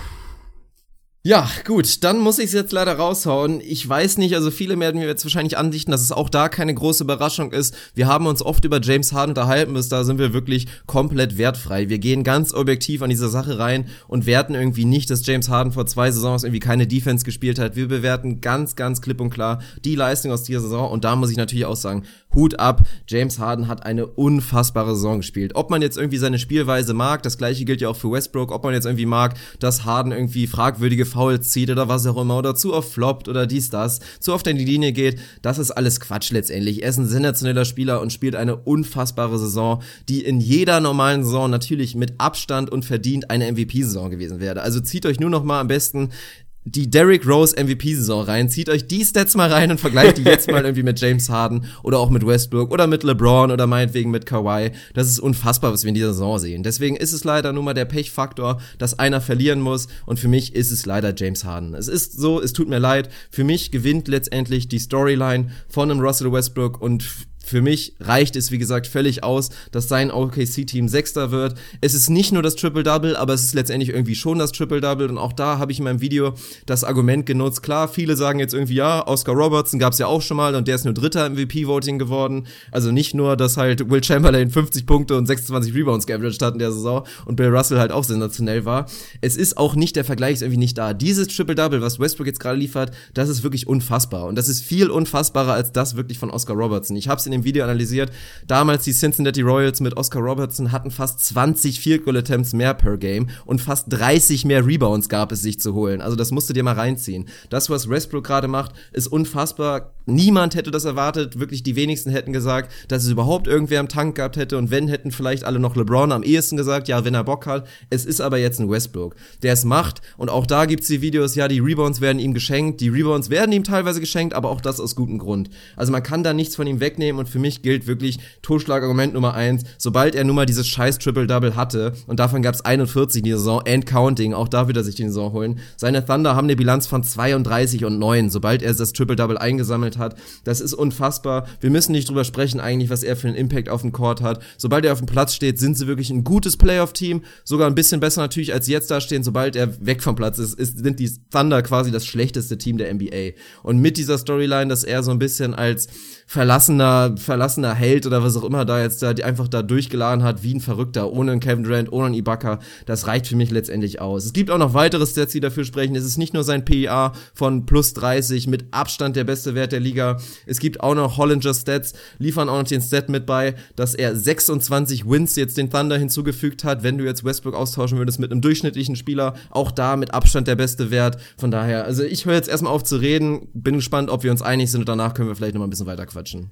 A: Ja, gut, dann muss ich es jetzt leider raushauen. Ich weiß nicht, also viele werden mir jetzt wahrscheinlich andichten, dass es auch da keine große Überraschung ist. Wir haben uns oft über James Harden unterhalten, bis da sind wir wirklich komplett wertfrei. Wir gehen ganz objektiv an diese Sache rein und werten irgendwie nicht, dass James Harden vor zwei Saisons irgendwie keine Defense gespielt hat. Wir bewerten ganz, ganz klipp und klar die Leistung aus dieser Saison und da muss ich natürlich auch sagen, Hut ab, James Harden hat eine unfassbare Saison gespielt. Ob man jetzt irgendwie seine Spielweise mag, das gleiche gilt ja auch für Westbrook, ob man jetzt irgendwie mag, dass Harden irgendwie fragwürdige Fouls zieht oder was auch immer oder zu oft floppt oder dies, das, zu oft in die Linie geht, das ist alles Quatsch letztendlich. Er ist ein sensationeller Spieler und spielt eine unfassbare Saison, die in jeder normalen Saison natürlich mit Abstand und verdient eine MVP-Saison gewesen wäre. Also zieht euch nur noch mal am besten die Derrick Rose MVP-Saison rein. Zieht euch die Stats mal rein und vergleicht die jetzt mal irgendwie mit James Harden oder auch mit Westbrook oder mit LeBron oder meinetwegen mit Kawhi. Das ist unfassbar, was wir in dieser Saison sehen. Deswegen ist es leider nur mal der Pechfaktor, dass einer verlieren muss. Und für mich ist es leider James Harden. Es ist so, es tut mir leid. Für mich gewinnt letztendlich die Storyline von einem Russell Westbrook und für mich reicht es, wie gesagt, völlig aus, dass sein OKC-Team Sechster wird. Es ist nicht nur das Triple-Double, aber es ist letztendlich irgendwie schon das Triple-Double. Und auch da habe ich in meinem Video das Argument genutzt. Klar, viele sagen jetzt irgendwie, ja, Oscar Robertson gab es ja auch schon mal und der ist nur dritter MVP-Voting geworden. Also nicht nur, dass halt Will Chamberlain 50 Punkte und 26 Rebounds geaveraged hat in der Saison und Bill Russell halt auch sensationell war. Es ist auch nicht, der Vergleich ist irgendwie nicht da. Dieses Triple-Double, was Westbrook jetzt gerade liefert, das ist wirklich unfassbar. Und das ist viel unfassbarer als das wirklich von Oscar Robertson. Ich habe es in dem im Video analysiert. Damals die Cincinnati Royals mit Oscar Robertson hatten fast 20 Field Goal Attempts mehr per Game und fast 30 mehr Rebounds gab es sich zu holen. Also das musst du dir mal reinziehen. Das, was Westbrook gerade macht, ist unfassbar. Niemand hätte das erwartet. Wirklich die wenigsten hätten gesagt, dass es überhaupt irgendwer im Tank gehabt hätte. Und wenn, hätten vielleicht alle noch LeBron am ehesten gesagt, ja, wenn er Bock hat. Es ist aber jetzt ein Westbrook, der es macht. Und auch da gibt's die Videos, ja, die Rebounds werden ihm geschenkt. Die Rebounds werden ihm teilweise geschenkt, aber auch das aus gutem Grund. Also man kann da nichts von ihm wegnehmen. Und für mich gilt wirklich Totschlagargument Nummer eins. Sobald er nun mal dieses scheiß Triple-Double hatte, und davon gab's 41 in dieser Saison, and counting, auch da wird er sich die Saison holen. Seine Thunder haben eine Bilanz von 32 und 9, sobald er das Triple-Double eingesammelt hat. Das ist unfassbar. Wir müssen nicht drüber sprechen eigentlich, was er für einen Impact auf den Court hat. Sobald er auf dem Platz steht, sind sie wirklich ein gutes Playoff-Team. Sogar ein bisschen besser natürlich, als jetzt da stehen. Sobald er weg vom Platz ist, ist, sind die Thunder quasi das schlechteste Team der NBA. Und mit dieser Storyline, dass er so ein bisschen als verlassener, verlassener Held oder was auch immer da jetzt da, die einfach da durchgeladen hat, wie ein Verrückter, ohne einen Kevin Durant, ohne einen Ibaka, das reicht für mich letztendlich aus. Es gibt auch noch weitere Stats, die dafür sprechen. Es ist nicht nur sein PIA von plus 30, mit Abstand der beste Wert der Liga. Es gibt auch noch Hollinger Stats, liefern auch noch den Stat mit bei, dass er 26 Wins jetzt den Thunder hinzugefügt hat, wenn du jetzt Westbrook austauschen würdest mit einem durchschnittlichen Spieler, auch da mit Abstand der beste Wert. Von daher, also ich höre jetzt erstmal auf zu reden, bin gespannt, ob wir uns einig sind und danach können wir vielleicht noch mal ein bisschen weiter quatschen.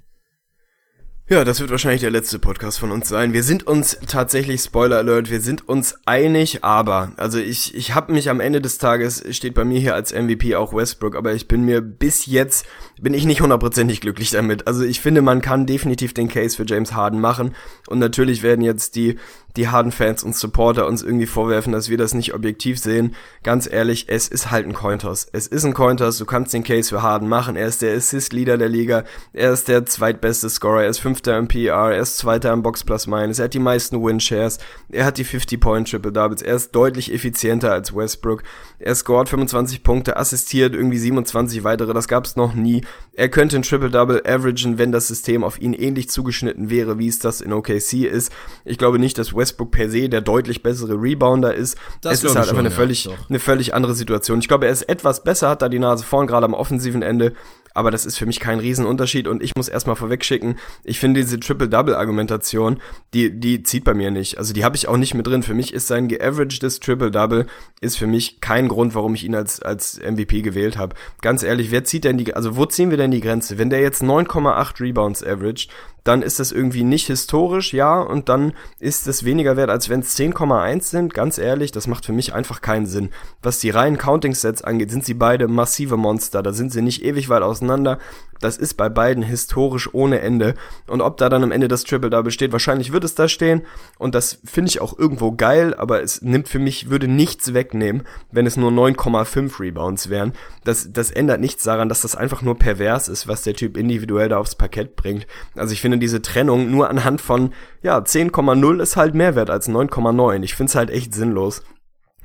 B: Ja, das wird wahrscheinlich der letzte Podcast von uns sein. Wir sind uns tatsächlich, Spoiler Alert, wir sind uns einig, aber, also ich, ich habe mich am Ende des Tages, steht bei mir hier als MVP auch Westbrook, aber ich bin mir bis jetzt, bin ich nicht hundertprozentig glücklich damit. Also ich finde, man kann definitiv den Case für James Harden machen und natürlich werden jetzt die die Harden-Fans und Supporter uns irgendwie vorwerfen, dass wir das nicht objektiv sehen. Ganz ehrlich, es ist halt ein Cointos. Es ist ein Cointos, du kannst den Case für Harden machen. Er ist der Assist-Leader der Liga, er ist der zweitbeste Scorer, er ist fünfter im PR, er ist zweiter im Box Plus Minus, er hat die meisten Win-Shares, er hat die 50-Point-Triple-Doubles, er ist deutlich effizienter als Westbrook, er scored 25 Punkte, assistiert irgendwie 27 weitere, das gab's noch nie. Er könnte ein Triple-Double averagen, wenn das System auf ihn ähnlich zugeschnitten wäre, wie es das in OKC ist. Ich glaube nicht, dass Westbrook per se der deutlich bessere Rebounder ist. Das es ist halt schon, einfach eine, ja, völlig, doch. eine völlig andere Situation. Ich glaube, er ist etwas besser, hat da die Nase vorn, gerade am offensiven Ende aber das ist für mich kein Riesenunterschied und ich muss erstmal vorwegschicken, ich finde diese Triple-Double-Argumentation, die, die zieht bei mir nicht. Also die habe ich auch nicht mit drin. Für mich ist sein geaveragedes Triple-Double ist für mich kein Grund, warum ich ihn als, als MVP gewählt habe. Ganz ehrlich, wer zieht denn die, also wo ziehen wir denn die Grenze? Wenn der jetzt 9,8 Rebounds averaged, dann ist das irgendwie nicht historisch, ja, und dann ist es weniger wert, als wenn es 10,1 sind. Ganz ehrlich, das macht für mich einfach keinen Sinn. Was die reinen Counting-Sets angeht, sind sie beide massive Monster. Da sind sie nicht ewig weit auseinander. Das ist bei beiden historisch ohne Ende. Und ob da dann am Ende das Triple Double steht, wahrscheinlich wird es da stehen. Und das finde ich auch irgendwo geil, aber es nimmt für mich, würde nichts wegnehmen, wenn es nur 9,5 Rebounds wären. Das, das ändert nichts daran, dass das einfach nur pervers ist, was der Typ individuell da aufs Parkett bringt. Also ich finde diese Trennung nur anhand von, ja, 10,0 ist halt mehr wert als 9,9. Ich finde es halt echt sinnlos.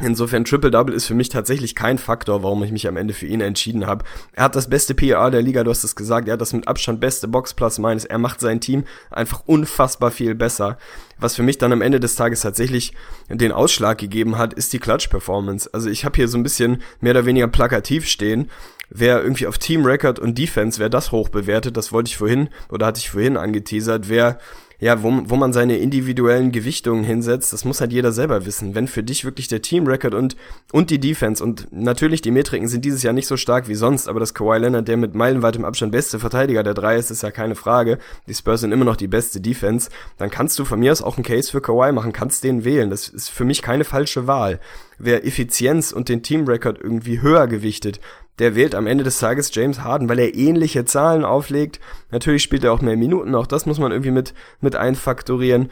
B: Insofern Triple-Double ist für mich tatsächlich kein Faktor, warum ich mich am Ende für ihn entschieden habe. Er hat das beste PA der Liga, du hast es gesagt, er hat das mit Abstand beste Box Plus meines. Er macht sein Team einfach unfassbar viel besser. Was für mich dann am Ende des Tages tatsächlich den Ausschlag gegeben hat, ist die Clutch-Performance. Also ich habe hier so ein bisschen mehr oder weniger plakativ stehen. Wer irgendwie auf Team Record und Defense, wer das hoch bewertet, das wollte ich vorhin oder hatte ich vorhin angeteasert, wer ja, wo, wo man seine individuellen Gewichtungen hinsetzt, das muss halt jeder selber wissen. Wenn für dich wirklich der Team-Record und, und die Defense und natürlich die Metriken sind dieses Jahr nicht so stark wie sonst, aber das Kawhi Leonard, der mit meilenweitem Abstand beste Verteidiger der drei ist, ist ja keine Frage. Die Spurs sind immer noch die beste Defense. Dann kannst du von mir aus auch einen Case für Kawhi machen, kannst den wählen. Das ist für mich keine falsche Wahl. Wer Effizienz und den Team-Record irgendwie höher gewichtet, der wählt am Ende des Tages James Harden, weil er ähnliche Zahlen auflegt. Natürlich spielt er auch mehr Minuten, auch das muss man irgendwie mit, mit einfaktorieren.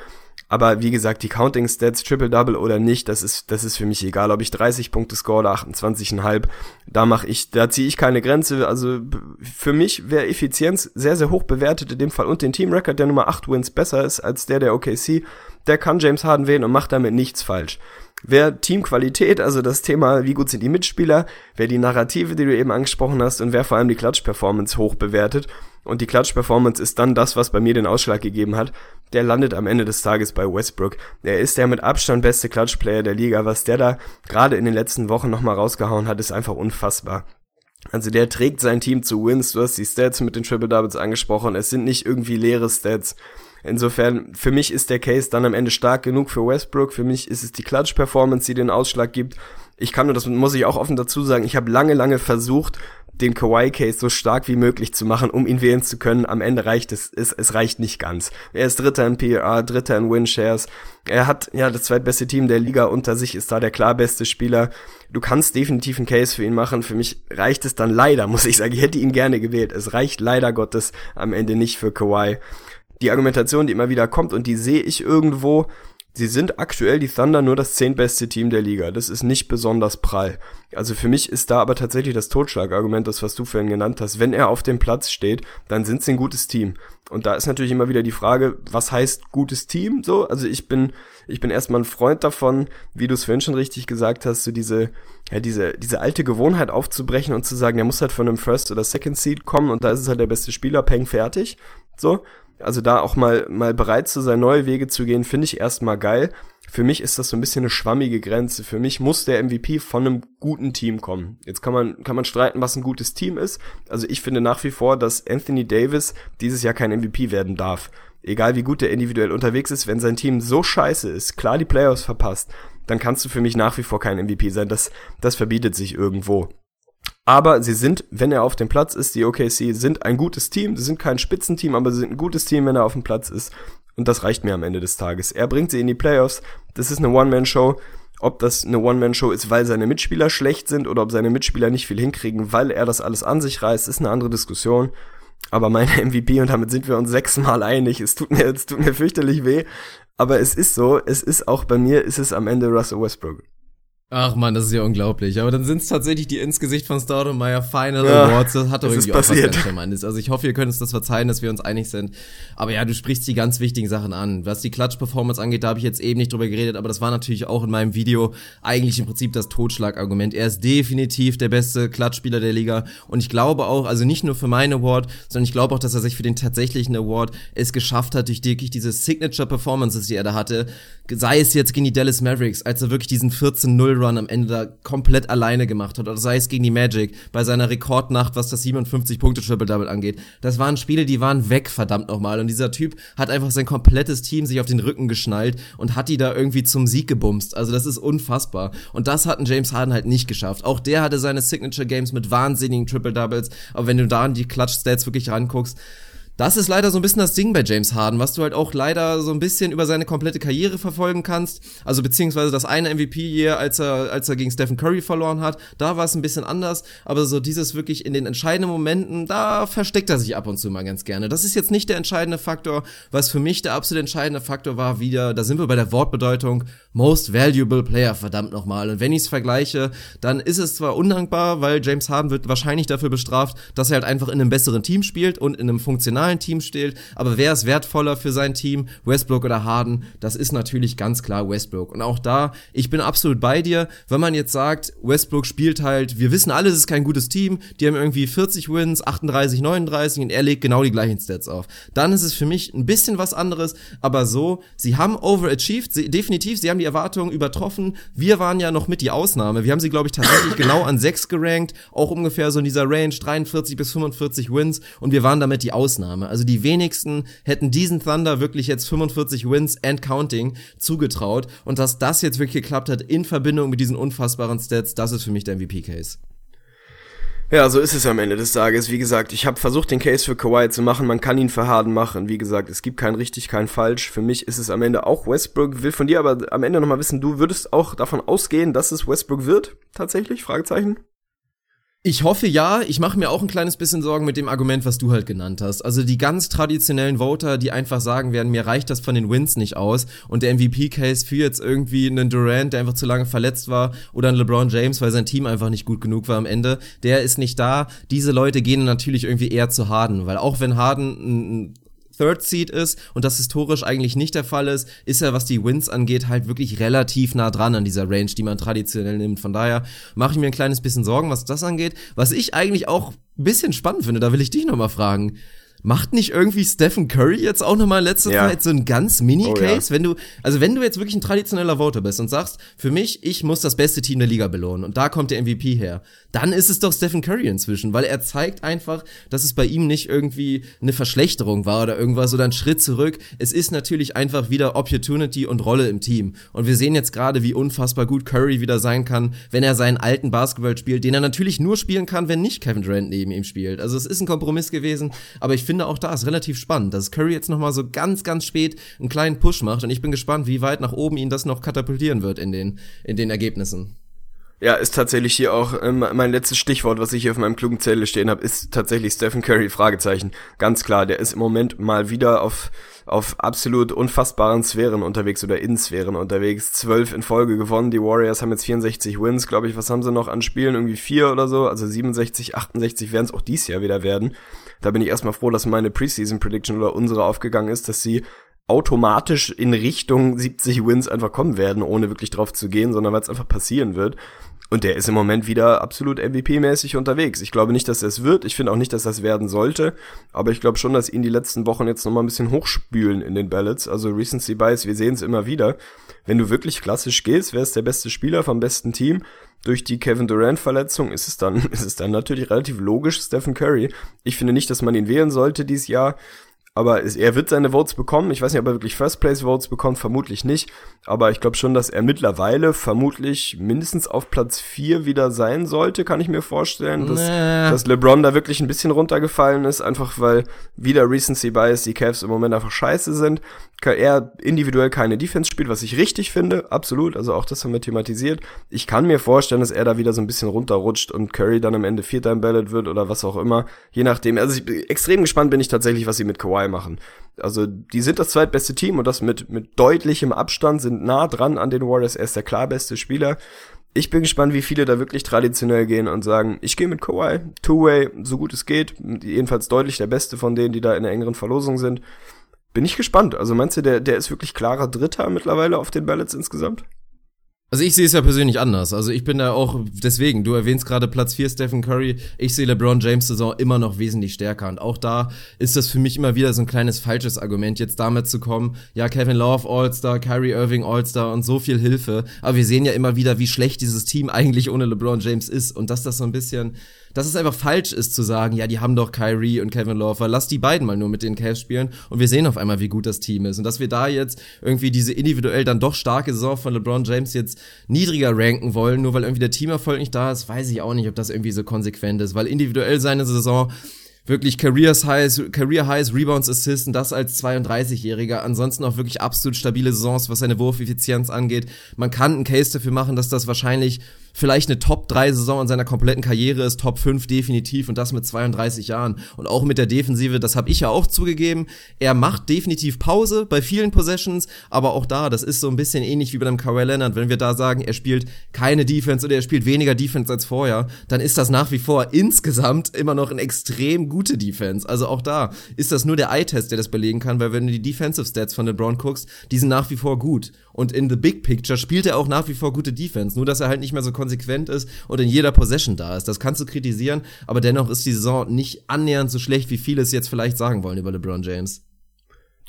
B: Aber wie gesagt, die Counting Stats, Triple-Double oder nicht, das ist, das ist für mich egal, ob ich 30 Punkte score oder 28,5. Da mache ich, da ziehe ich keine Grenze. Also für mich wäre Effizienz sehr, sehr hoch bewertet in dem Fall und den Team Record, der Nummer 8 Wins besser ist als der der OKC, der kann James Harden wählen und macht damit nichts falsch. Wer Teamqualität, also das Thema, wie gut sind die Mitspieler, wer die Narrative, die du eben angesprochen hast und wer vor allem die Klatsch-Performance hoch bewertet, und die Klatsch-Performance ist dann das, was bei mir den Ausschlag gegeben hat, der landet am Ende des Tages bei Westbrook. Er ist der mit Abstand beste Klatsch-Player der Liga. Was der da gerade in den letzten Wochen nochmal rausgehauen hat, ist einfach unfassbar. Also der trägt sein Team zu Wins. Du hast die Stats mit den Triple Doubles angesprochen. Es sind nicht irgendwie leere Stats. Insofern, für mich ist der Case dann am Ende stark genug für Westbrook. Für mich ist es die Clutch-Performance, die den Ausschlag gibt. Ich kann nur, das muss ich auch offen dazu sagen, ich habe lange, lange versucht, den Kawhi-Case so stark wie möglich zu machen, um ihn wählen zu können. Am Ende reicht es, es, es reicht nicht ganz. Er ist Dritter in PRA, Dritter in Win-Shares. Er hat ja das zweitbeste Team der Liga unter sich, ist da der klar beste Spieler. Du kannst definitiv einen Case für ihn machen. Für mich reicht es dann leider, muss ich sagen. Ich hätte ihn gerne gewählt. Es reicht leider Gottes am Ende nicht für Kawhi. Die Argumentation, die immer wieder kommt und die sehe ich irgendwo, Sie sind aktuell die Thunder nur das zehntbeste Team der Liga. Das ist nicht besonders prall. Also für mich ist da aber tatsächlich das Totschlagargument, das was du vorhin genannt hast. Wenn er auf dem Platz steht, dann sind sie ein gutes Team. Und da ist natürlich immer wieder die Frage, was heißt gutes Team? So, also ich bin, ich bin erstmal ein Freund davon, wie du es vorhin schon richtig gesagt hast, so diese, ja, diese, diese alte Gewohnheit aufzubrechen und zu sagen, er muss halt von einem First oder Second Seed kommen und da ist es halt der beste Spieler, Peng fertig. So, also da auch mal, mal bereit zu sein, neue Wege zu gehen, finde ich erstmal geil. Für mich ist das so ein bisschen eine schwammige Grenze. Für mich muss der MVP von einem guten Team kommen. Jetzt kann man, kann man streiten, was ein gutes Team ist. Also ich finde nach wie vor, dass Anthony Davis dieses Jahr kein MVP werden darf. Egal wie gut er individuell unterwegs ist, wenn sein Team so scheiße ist, klar die Playoffs verpasst, dann kannst du für mich nach wie vor kein MVP sein. Das, das verbietet sich irgendwo. Aber sie sind, wenn er auf dem Platz ist, die OKC sind ein gutes Team. Sie sind kein Spitzenteam, aber sie sind ein gutes Team, wenn er auf dem Platz ist. Und das reicht mir am Ende des Tages. Er bringt sie in die Playoffs. Das ist eine One-Man-Show. Ob das eine One-Man-Show ist, weil seine Mitspieler schlecht sind oder ob seine Mitspieler nicht viel hinkriegen, weil er das alles an sich reißt, ist eine andere Diskussion. Aber meine MVP, und damit sind wir uns sechsmal einig, es tut mir, es tut mir fürchterlich weh, aber es ist so, es ist auch bei mir, ist es am Ende Russell Westbrook.
A: Ach man, das ist ja unglaublich. Aber dann sind es tatsächlich die ins Gesicht von Staudemeyer Final ja, Awards. Das hat doch irgendwie auch passiert. was Charmantes. Also ich hoffe, ihr könnt uns das verzeihen, dass wir uns einig sind. Aber ja, du sprichst die ganz wichtigen Sachen an. Was die Klatsch-Performance angeht, da habe ich jetzt eben nicht drüber geredet, aber das war natürlich auch in meinem Video eigentlich im Prinzip das Totschlagargument. Er ist definitiv der beste Klatschspieler der Liga. Und ich glaube auch, also nicht nur für meinen Award, sondern ich glaube auch, dass er sich für den tatsächlichen Award es geschafft hat, durch wirklich diese Signature-Performances, die er da hatte, sei es jetzt gegen die Dallas Mavericks, als er wirklich diesen 14-0 Run am Ende da komplett alleine gemacht hat. Oder sei es gegen die Magic, bei seiner Rekordnacht, was das 57-Punkte-Triple-Double angeht. Das waren Spiele, die waren weg, verdammt nochmal. Und dieser Typ hat einfach sein komplettes Team sich auf den Rücken geschnallt und hat die da irgendwie zum Sieg gebumst. Also das ist unfassbar. Und das hat ein James Harden halt nicht geschafft. Auch der hatte seine Signature-Games mit wahnsinnigen Triple-Doubles. Aber wenn du da an die Clutch-Stats wirklich ranguckst, das ist leider so ein bisschen das Ding bei James Harden, was du halt auch leider so ein bisschen über seine komplette Karriere verfolgen kannst. Also beziehungsweise das eine MVP-Year, als er, als er gegen Stephen Curry verloren hat, da war es ein bisschen anders. Aber so dieses wirklich in den entscheidenden Momenten, da versteckt er sich ab und zu mal ganz gerne. Das ist jetzt nicht der entscheidende Faktor. Was für mich der absolut entscheidende Faktor war, wieder, da sind wir bei der Wortbedeutung, Most Valuable Player, verdammt nochmal. Und wenn ich es vergleiche, dann ist es zwar undankbar, weil James Harden wird wahrscheinlich dafür bestraft, dass er halt einfach in einem besseren Team spielt und in einem funktionalen normalen Team steht. Aber wer ist wertvoller für sein Team? Westbrook oder Harden? Das ist natürlich ganz klar Westbrook. Und auch da, ich bin absolut bei dir. Wenn man jetzt sagt, Westbrook spielt halt, wir wissen alle, es ist kein gutes Team. Die haben irgendwie 40 Wins, 38, 39 und er legt genau die gleichen Stats auf. Dann ist es für mich ein bisschen was anderes. Aber so, sie haben overachieved, sie, definitiv, sie haben die Erwartungen übertroffen. Wir waren ja noch mit die Ausnahme. Wir haben sie, glaube ich, tatsächlich genau an 6 gerankt. Auch ungefähr so in dieser Range, 43 bis 45 Wins. Und wir waren damit die Ausnahme. Ausnahme. Also die wenigsten hätten diesen Thunder wirklich jetzt 45 Wins and counting zugetraut. Und dass das jetzt wirklich geklappt hat in Verbindung mit diesen unfassbaren Stats, das ist für mich der MVP-Case.
B: Ja, so ist es am Ende des Tages. Wie gesagt, ich habe versucht, den Case für Kawhi zu machen. Man kann ihn für Harden machen. Wie gesagt, es gibt kein richtig, kein falsch. Für mich ist es am Ende auch Westbrook. Will von dir aber am Ende nochmal wissen, du würdest auch davon ausgehen, dass es Westbrook wird? Tatsächlich? Fragezeichen?
A: Ich hoffe ja, ich mache mir auch ein kleines bisschen Sorgen mit dem Argument, was du halt genannt hast. Also die ganz traditionellen Voter, die einfach sagen werden, mir reicht das von den Wins nicht aus und der MVP-Case für jetzt irgendwie einen Durant, der einfach zu lange verletzt war oder einen LeBron James, weil sein Team einfach nicht gut genug war am Ende, der ist nicht da. Diese Leute gehen natürlich irgendwie eher zu Harden, weil auch wenn Harden ein Third Seed ist und das historisch eigentlich nicht der Fall ist, ist er, was die Wins angeht, halt wirklich relativ nah dran an dieser Range, die man traditionell nimmt. Von daher mache ich mir ein kleines bisschen Sorgen, was das angeht. Was ich eigentlich auch ein bisschen spannend finde, da will ich dich nochmal fragen. macht nicht irgendwie Stephen Curry jetzt auch nochmal in letzter ja. Zeit so ein ganz Mini-Case? Oh, ja. Wenn du, also wenn du jetzt wirklich ein traditioneller Voter bist und sagst, für mich, ich muss das beste Team der Liga belohnen und da kommt der MVP her, dann ist es doch Stephen Curry inzwischen, weil er zeigt einfach, dass es bei ihm nicht irgendwie eine Verschlechterung war oder irgendwas oder ein Schritt zurück. Es ist natürlich einfach wieder Opportunity und Rolle im Team. Und wir sehen jetzt gerade, wie unfassbar gut Curry wieder sein kann, wenn er seinen alten Basketball spielt, den er natürlich nur spielen kann, wenn nicht Kevin Durant neben ihm spielt. Also es ist ein Kompromiss gewesen, aber ich finde auch da ist relativ spannend, dass Curry jetzt nochmal so ganz, ganz spät einen kleinen Push macht und ich bin gespannt, wie weit nach oben ihn das noch katapultieren wird in den, in den Ergebnissen.
B: Ja, ist tatsächlich hier auch ähm, mein letztes Stichwort, was ich hier auf meinem klugen Zettel stehen habe, ist tatsächlich Stephen Curry, Fragezeichen. Ganz klar, der ist im Moment mal wieder auf, auf absolut unfassbaren Sphären unterwegs oder in Sphären unterwegs. Zwölf in Folge gewonnen, die Warriors haben jetzt 64 Wins, glaube ich. Was haben sie noch an Spielen? Irgendwie vier oder so, also 67, 68 werden es auch dies Jahr wieder werden. Da bin ich erstmal froh, dass meine Preseason Prediction oder unsere aufgegangen ist, dass sie automatisch in Richtung 70 Wins einfach kommen werden, ohne wirklich drauf zu gehen, sondern weil es einfach passieren wird. Und der ist im Moment wieder absolut MVP-mäßig unterwegs. Ich glaube nicht, dass er es wird. Ich finde auch nicht, dass das werden sollte. Aber ich glaube schon, dass ihn die letzten Wochen jetzt nochmal ein bisschen hochspülen in den Ballots. Also Recency Bias, wir sehen es immer wieder. Wenn du wirklich klassisch gehst, wer ist der beste Spieler vom besten Team? Durch die Kevin Durant-Verletzung ist es dann, ist es dann natürlich relativ logisch Stephen Curry. Ich finde nicht, dass man ihn wählen sollte dieses Jahr. Aber er wird seine Votes bekommen. Ich weiß nicht, ob er wirklich First Place Votes bekommt, vermutlich nicht. Aber ich glaube schon, dass er mittlerweile vermutlich mindestens auf Platz 4 wieder sein sollte, kann ich mir vorstellen. Dass, nee. dass LeBron da wirklich ein bisschen runtergefallen ist, einfach weil wieder Recency Bias die Cavs im Moment einfach scheiße sind. Er individuell keine Defense spielt, was ich richtig finde, absolut. Also auch das haben wir thematisiert. Ich kann mir vorstellen, dass er da wieder so ein bisschen runterrutscht und Curry dann am Ende Vierter im Ballot wird oder was auch immer. Je nachdem. Also ich, extrem gespannt bin ich tatsächlich, was sie mit Kawhi machen. Also die sind das zweitbeste Team und das mit, mit deutlichem Abstand, sind nah dran an den Warriors. Er ist der klar beste Spieler. Ich bin gespannt, wie viele da wirklich traditionell gehen und sagen, ich gehe mit Kawhi, Two-Way, so gut es geht. Jedenfalls deutlich der beste von denen, die da in der engeren Verlosung sind. Bin ich gespannt. Also meinst du, der, der ist wirklich klarer Dritter mittlerweile auf den Ballots insgesamt?
A: Also ich sehe es ja persönlich anders. Also ich bin da auch, deswegen, du erwähnst gerade Platz 4 Stephen Curry, ich sehe LeBron James Saison immer noch wesentlich stärker. Und auch da ist das für mich immer wieder so ein kleines falsches Argument, jetzt damit zu kommen, ja, Kevin Love All-Star, Kyrie Irving All-Star und so viel Hilfe. Aber wir sehen ja immer wieder, wie schlecht dieses Team eigentlich ohne LeBron James ist. Und dass das so ein bisschen dass es einfach falsch ist zu sagen, ja, die haben doch Kyrie und Kevin Love, lass die beiden mal nur mit den Cavs spielen und wir sehen auf einmal, wie gut das Team ist und dass wir da jetzt irgendwie diese individuell dann doch starke Saison von LeBron James jetzt niedriger ranken wollen, nur weil irgendwie der Teamerfolg nicht da ist, weiß ich auch nicht, ob das irgendwie so konsequent ist, weil individuell seine Saison wirklich Career Highs, Career Highs, Rebounds, Assists und das als 32-Jähriger. Ansonsten auch wirklich absolut stabile Saisons, was seine Wurfeffizienz angeht. Man kann einen Case dafür machen, dass das wahrscheinlich vielleicht eine Top-3-Saison in seiner kompletten Karriere ist, Top 5 definitiv und das mit 32 Jahren. Und auch mit der Defensive, das habe ich ja auch zugegeben. Er macht definitiv Pause bei vielen Possessions, aber auch da, das ist so ein bisschen ähnlich wie bei einem Kawhi Leonard. Wenn wir da sagen, er spielt keine Defense oder er spielt weniger Defense als vorher, dann ist das nach wie vor insgesamt immer noch eine extrem gute Defense. Also auch da ist das nur der Eye-Test, der das belegen kann, weil wenn du die Defensive Stats von LeBron guckst, die sind nach wie vor gut. Und in the big picture spielt er auch nach wie vor gute Defense, nur dass er halt nicht mehr so konsequent ist und in jeder Possession da ist. Das kannst du kritisieren, aber dennoch ist die Saison nicht annähernd so schlecht, wie viele es jetzt vielleicht sagen wollen über LeBron James.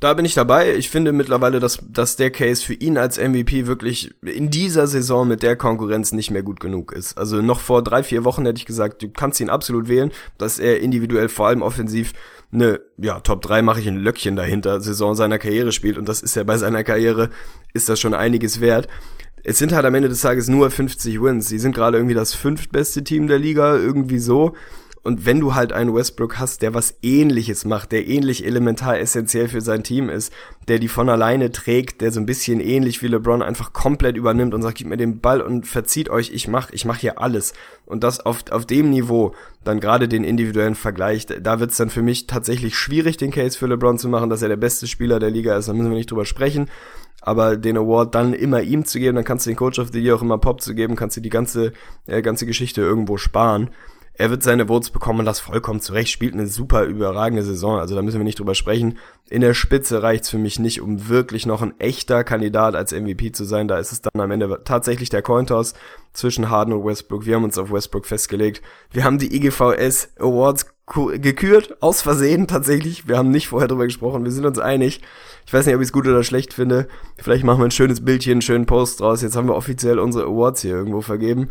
B: Da bin ich dabei. Ich finde mittlerweile, dass, dass der Case für ihn als MVP wirklich in dieser Saison mit der Konkurrenz nicht mehr gut genug ist. Also noch vor drei, vier Wochen hätte ich gesagt, du kannst ihn absolut wählen, dass er individuell vor allem offensiv eine, ja, Top 3 mache ich ein Löckchen dahinter, Saison seiner Karriere spielt und das ist ja bei seiner Karriere, ist das schon einiges wert es sind halt am Ende des Tages nur 50 Wins. Sie sind gerade irgendwie das fünftbeste Team der Liga, irgendwie so. Und wenn du halt einen Westbrook hast, der was ähnliches macht, der ähnlich elementar essentiell für sein Team ist, der die von alleine trägt, der so ein bisschen ähnlich wie LeBron einfach komplett übernimmt und sagt, gib mir den Ball und verzieht euch, ich mach, ich mach hier alles. Und das auf, auf dem Niveau, dann gerade den individuellen Vergleich, da wird's dann für mich tatsächlich schwierig, den Case für LeBron zu machen, dass er der beste Spieler der Liga ist, da müssen wir nicht drüber sprechen aber den Award dann immer ihm zu geben, dann kannst du den Coach of the Year auch immer Pop zu geben, kannst du die ganze, äh, ganze Geschichte irgendwo sparen. Er wird seine Votes bekommen und das vollkommen zurecht, spielt eine super überragende Saison, also da müssen wir nicht drüber sprechen. In der Spitze reicht's für mich nicht, um wirklich noch ein echter Kandidat als MVP zu sein, da ist es dann am Ende tatsächlich der Cointoss zwischen Harden und Westbrook. Wir haben uns auf Westbrook festgelegt. Wir haben die IGVS Awards gekürt, aus Versehen tatsächlich. Wir haben nicht vorher drüber gesprochen, wir sind uns einig. Ich weiß nicht, ob ich es gut oder schlecht finde. Vielleicht machen wir ein schönes Bildchen, einen schönen Post draus. Jetzt haben wir offiziell unsere Awards hier irgendwo vergeben.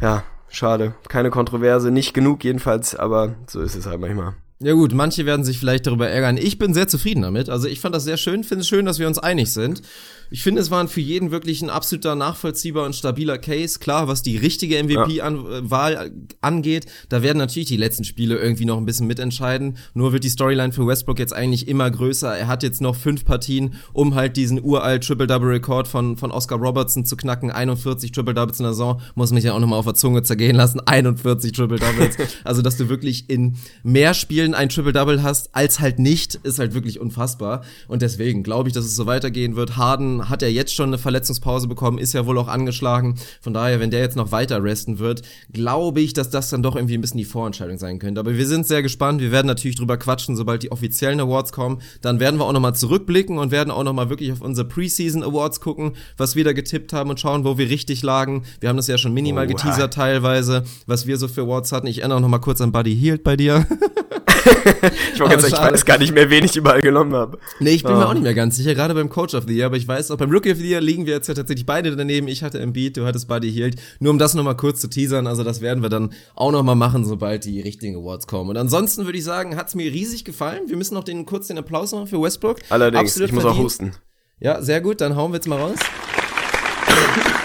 B: Ja, schade. Keine Kontroverse, nicht genug jedenfalls, aber so ist es halt manchmal.
A: Ja gut, manche werden sich vielleicht darüber ärgern. Ich bin sehr zufrieden damit. Also ich fand das sehr schön, finde es schön, dass wir uns einig sind. Ich finde, es waren für jeden wirklich ein absoluter nachvollziehbar und stabiler Case. Klar, was die richtige MVP-Wahl äh, angeht, da werden natürlich die letzten Spiele irgendwie noch ein bisschen mitentscheiden. Nur wird die Storyline für Westbrook jetzt eigentlich immer größer. Er hat jetzt noch fünf Partien, um halt diesen uralt Triple-Double-Rekord von, von Oscar Robertson zu knacken. 41 Triple-Doubles in der Saison. Muss mich ja auch nochmal auf der Zunge zergehen lassen. 41 Triple-Doubles. also, dass du wirklich in mehr Spielen ein Triple-Double hast, als halt nicht, ist halt wirklich unfassbar. Und deswegen glaube ich, dass es so weitergehen wird. Harden hat er jetzt schon eine Verletzungspause bekommen, ist ja wohl auch angeschlagen. Von daher, wenn der jetzt noch weiter resten wird, glaube ich, dass das dann doch irgendwie ein bisschen die Vorentscheidung sein könnte. Aber wir sind sehr gespannt. Wir werden natürlich drüber quatschen, sobald die offiziellen Awards kommen. Dann werden wir auch nochmal zurückblicken und werden auch nochmal wirklich auf unsere Preseason Awards gucken, was wir da getippt haben und schauen, wo wir richtig lagen. Wir haben das ja schon minimal oh, geteasert teilweise, was wir so für Awards hatten. Ich erinnere nochmal kurz an Buddy Hield bei dir.
B: ich wollte sagen, ich weiß gar nicht mehr, wen ich überall genommen habe.
A: Nee, ich bin oh. mir auch nicht mehr ganz sicher, gerade beim Coach of the Year, aber ich weiß auch beim Rookie of the Year liegen wir jetzt ja tatsächlich beide daneben. Ich hatte Embiid, du hattest Buddy Hield. Nur um das nochmal kurz zu teasern, also das werden wir dann auch nochmal machen, sobald die richtigen Awards kommen. Und ansonsten würde ich sagen, hat's mir riesig gefallen. Wir müssen noch den kurz den Applaus machen für Westbrook.
B: Allerdings, Absolut ich muss verdient. auch husten.
A: Ja, sehr gut, dann hauen wir jetzt mal raus.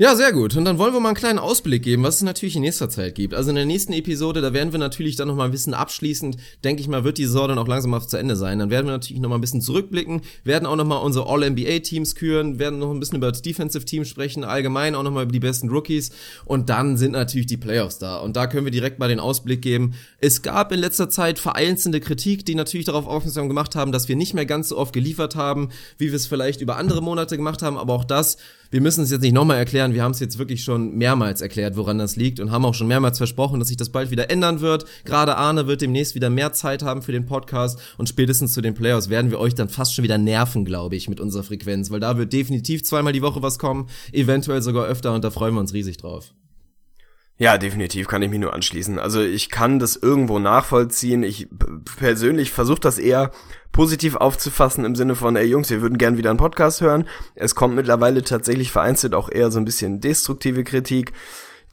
A: Ja, sehr gut. Und dann wollen wir mal einen kleinen Ausblick geben, was es natürlich in nächster Zeit gibt. Also in der nächsten Episode, da werden wir natürlich dann nochmal ein bisschen abschließend, denke ich mal, wird die Saison dann auch langsam auf zu Ende sein. Dann werden wir natürlich nochmal ein bisschen zurückblicken, werden auch nochmal unsere All-NBA-Teams küren, werden noch ein bisschen über das Defensive-Team sprechen, allgemein auch nochmal über die besten Rookies. Und dann sind natürlich die Playoffs da. Und da können wir direkt mal den Ausblick geben. Es gab in letzter Zeit vereinzelte Kritik, die natürlich darauf aufmerksam gemacht haben, dass wir nicht mehr ganz so oft geliefert haben, wie wir es vielleicht über andere Monate gemacht haben. Aber auch das wir müssen es jetzt nicht nochmal erklären, wir haben es jetzt wirklich schon mehrmals erklärt, woran das liegt und haben auch schon mehrmals versprochen, dass sich das bald wieder ändern wird. Gerade Arne wird demnächst wieder mehr Zeit haben für den Podcast und spätestens zu den Playoffs werden wir euch dann fast schon wieder nerven, glaube ich, mit unserer Frequenz, weil da wird definitiv zweimal die Woche was kommen, eventuell sogar öfter und da freuen wir uns riesig drauf.
B: Ja, definitiv kann ich mich nur anschließen. Also ich kann das irgendwo nachvollziehen. Ich persönlich versuche das eher positiv aufzufassen im Sinne von, ey Jungs, wir würden gern wieder einen Podcast hören. Es kommt mittlerweile tatsächlich vereinzelt auch eher so ein bisschen destruktive Kritik,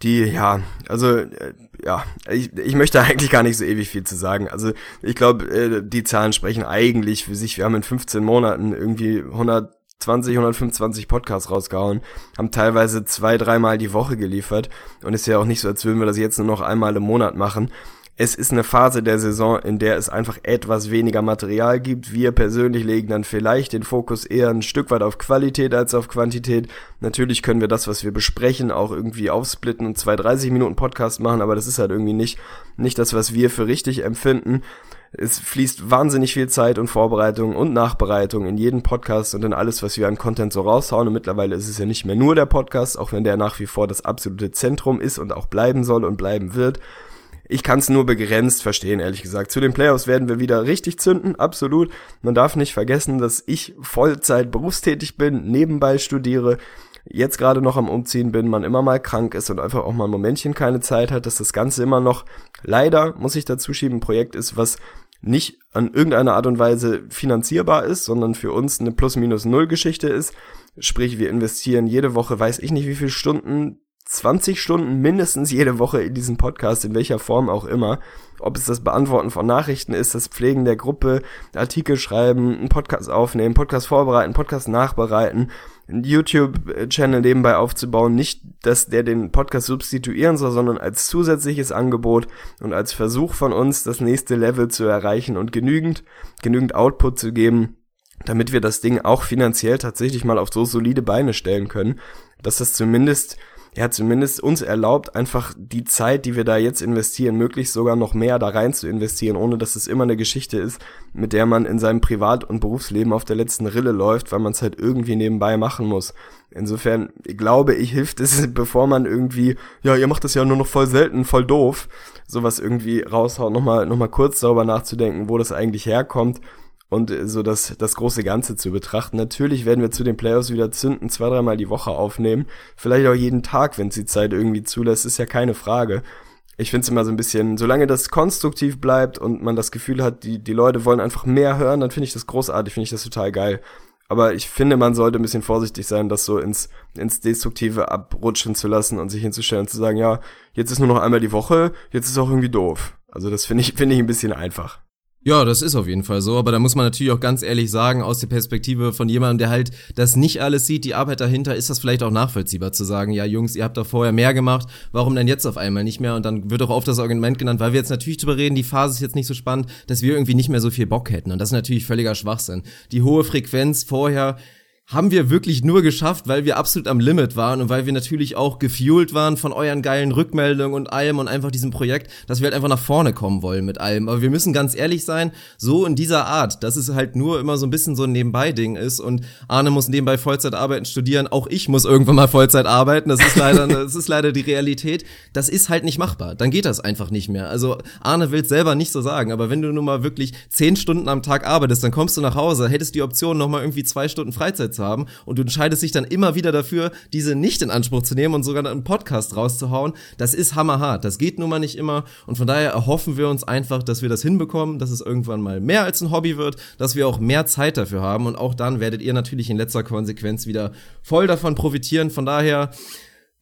B: die, ja, also, äh, ja, ich, ich möchte eigentlich gar nicht so ewig viel zu sagen. Also ich glaube, äh, die Zahlen sprechen eigentlich für sich. Wir haben in 15 Monaten irgendwie 100 20, 125 Podcasts rausgehauen, haben teilweise zwei, dreimal die Woche geliefert und ist ja auch nicht so, als würden wir das jetzt nur noch einmal im Monat machen. Es ist eine Phase der Saison, in der es einfach etwas weniger Material gibt. Wir persönlich legen dann vielleicht den Fokus eher ein Stück weit auf Qualität als auf Quantität. Natürlich können wir das, was wir besprechen, auch irgendwie aufsplitten und zwei 30 Minuten Podcast machen, aber das ist halt irgendwie nicht, nicht das, was wir für richtig empfinden. Es fließt wahnsinnig viel Zeit und Vorbereitung und Nachbereitung in jeden Podcast und in alles, was wir an Content so raushauen. Und mittlerweile ist es ja nicht mehr nur der Podcast, auch wenn der nach wie vor das absolute Zentrum ist und auch bleiben soll und bleiben wird. Ich kann es nur begrenzt verstehen, ehrlich gesagt. Zu den Playoffs werden wir wieder richtig zünden, absolut. Man darf nicht vergessen, dass ich Vollzeit berufstätig bin, nebenbei studiere, jetzt gerade noch am Umziehen bin, man immer mal krank ist und einfach auch mal ein Momentchen keine Zeit hat, dass das Ganze immer noch leider, muss ich dazu schieben, ein Projekt ist, was nicht an irgendeine Art und Weise finanzierbar ist, sondern für uns eine Plus-Minus-Null-Geschichte ist. Sprich, wir investieren jede Woche, weiß ich nicht wie viele Stunden, 20 Stunden mindestens jede Woche in diesen Podcast, in welcher Form auch immer. Ob es das Beantworten von Nachrichten ist, das Pflegen der Gruppe, Artikel schreiben, einen Podcast aufnehmen, Podcast vorbereiten, Podcast nachbereiten, einen YouTube-Channel nebenbei aufzubauen. Nicht, dass der den Podcast substituieren soll, sondern als zusätzliches Angebot und als Versuch von uns, das nächste Level zu erreichen und genügend, genügend Output zu geben, damit wir das Ding auch finanziell tatsächlich mal auf so solide Beine stellen können, dass das zumindest ja zumindest uns erlaubt, einfach die Zeit, die wir da jetzt investieren, möglichst sogar noch mehr da rein zu investieren, ohne dass es immer eine Geschichte ist, mit der man in seinem Privat- und Berufsleben auf der letzten Rille läuft, weil man es halt irgendwie nebenbei machen muss. Insofern glaube ich, hilft es, bevor man irgendwie, ja, ihr macht das ja nur noch voll selten, voll doof, sowas irgendwie raushaut, nochmal noch mal kurz darüber nachzudenken, wo das eigentlich herkommt und so das, das große Ganze zu betrachten. Natürlich werden wir zu den Playoffs wieder zünden, zwei, dreimal die Woche aufnehmen. Vielleicht auch jeden Tag, wenn es die Zeit irgendwie zulässt, ist ja keine Frage. Ich finde es immer so ein bisschen, solange das konstruktiv bleibt und man das Gefühl hat, die, die Leute wollen einfach mehr hören, dann finde ich das großartig, finde ich das total geil. Aber ich finde, man sollte ein bisschen vorsichtig sein, das so ins, ins Destruktive abrutschen zu lassen und sich hinzustellen und zu sagen, ja, jetzt ist nur noch einmal die Woche, jetzt ist auch irgendwie doof. Also das finde ich, finde ich ein bisschen einfach.
A: Ja, das ist auf jeden Fall so, aber da muss man natürlich auch ganz ehrlich sagen, aus der Perspektive von jemandem, der halt das nicht alles sieht, die Arbeit dahinter, ist das vielleicht auch nachvollziehbar zu sagen, ja Jungs, ihr habt doch vorher mehr gemacht, warum denn jetzt auf einmal nicht mehr? Und dann wird auch oft das Argument genannt, weil wir jetzt natürlich drüber reden, die Phase ist jetzt nicht so spannend, dass wir irgendwie nicht mehr so viel Bock hätten. Und das ist natürlich völliger Schwachsinn. Die hohe Frequenz vorher haben wir wirklich nur geschafft, weil wir absolut am Limit waren und weil wir natürlich auch gefuelt waren von euren geilen Rückmeldungen und allem und einfach diesem Projekt, dass wir halt einfach nach vorne kommen wollen mit allem. Aber wir müssen ganz ehrlich sein, so in dieser Art, dass es halt nur immer so ein bisschen so ein Nebenbei-Ding ist und Arne muss nebenbei Vollzeit arbeiten, studieren, auch ich muss irgendwann mal Vollzeit arbeiten, das ist leider, das ist leider die Realität. Das ist halt nicht machbar, dann geht das einfach nicht mehr. Also Arne will selber nicht so sagen, aber wenn du nun mal wirklich zehn Stunden am Tag arbeitest, dann kommst du nach Hause, hättest die Option, nochmal irgendwie zwei Stunden Freizeit zu haben und du entscheidest dich dann immer wieder dafür, diese nicht in Anspruch zu nehmen und sogar einen Podcast rauszuhauen, das ist hammerhart. Das geht nun mal nicht immer und von daher erhoffen wir uns einfach, dass wir das hinbekommen, dass es irgendwann mal mehr als ein Hobby wird, dass wir auch mehr Zeit dafür haben und auch dann werdet ihr natürlich in letzter Konsequenz wieder voll davon profitieren. Von daher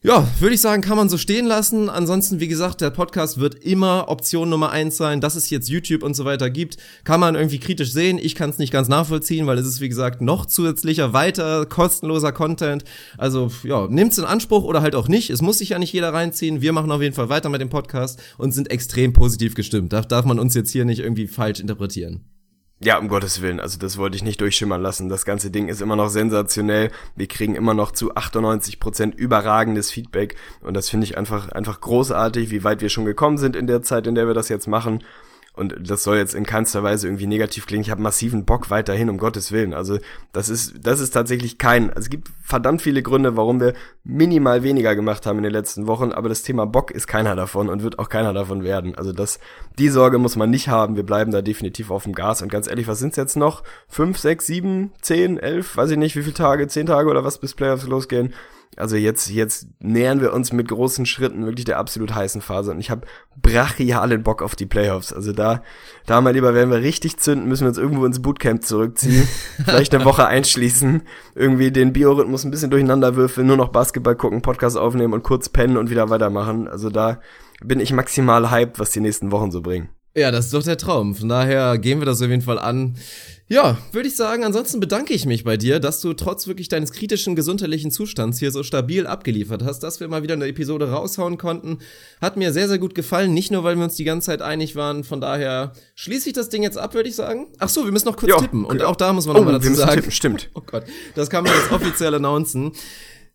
A: ja, würde ich sagen, kann man so stehen lassen. Ansonsten, wie gesagt, der Podcast wird immer Option Nummer eins sein. Dass es jetzt YouTube und so weiter gibt, kann man irgendwie kritisch sehen. Ich kann es nicht ganz nachvollziehen, weil es ist, wie gesagt, noch zusätzlicher, weiter, kostenloser Content. Also, ja, nimmt's in Anspruch oder halt auch nicht. Es muss sich ja nicht jeder reinziehen. Wir machen auf jeden Fall weiter mit dem Podcast und sind extrem positiv gestimmt. Darf, darf man uns jetzt hier nicht irgendwie falsch interpretieren.
B: Ja, um Gottes Willen, also das wollte ich nicht durchschimmern lassen. Das ganze Ding ist immer noch sensationell. Wir kriegen immer noch zu 98 Prozent überragendes Feedback und das finde ich einfach, einfach großartig, wie weit wir schon gekommen sind in der Zeit, in der wir das jetzt machen. Und das soll jetzt in keinster Weise irgendwie negativ klingen. Ich habe massiven Bock weiterhin, um Gottes Willen. Also das ist, das ist tatsächlich kein. Also es gibt verdammt viele Gründe, warum wir minimal weniger gemacht haben in den letzten Wochen, aber das Thema Bock ist keiner davon und wird auch keiner davon werden. Also das, die Sorge muss man nicht haben. Wir bleiben da definitiv auf dem Gas. Und ganz ehrlich, was sind's jetzt noch? Fünf, sechs, sieben, zehn, elf, weiß ich nicht, wie viele Tage, zehn Tage oder was bis Playoffs losgehen also jetzt, jetzt nähern wir uns mit großen Schritten wirklich der absolut heißen Phase und ich habe brachialen Bock auf die Playoffs. Also da, da mal lieber, wenn wir richtig zünden, müssen wir uns irgendwo ins Bootcamp zurückziehen, vielleicht eine Woche einschließen, irgendwie den Biorhythmus ein bisschen durcheinander würfeln, nur noch Basketball gucken, Podcast aufnehmen und kurz pennen und wieder weitermachen. Also da bin ich maximal hyped, was die nächsten Wochen so bringen.
A: Ja, das ist doch der Traum. Von daher gehen wir das auf jeden Fall an. Ja, würde ich sagen, ansonsten bedanke ich mich bei dir, dass du trotz wirklich deines kritischen gesundheitlichen Zustands hier so stabil abgeliefert hast, dass wir mal wieder eine Episode raushauen konnten. Hat mir sehr, sehr gut gefallen, nicht nur, weil wir uns die ganze Zeit einig waren. Von daher schließe ich das Ding jetzt ab, würde ich sagen. Ach so, wir müssen noch kurz jo, tippen. Und auch da muss man oh, noch mal dazu sagen. Tippen,
B: stimmt.
A: Oh Gott, das kann man jetzt offiziell announcen.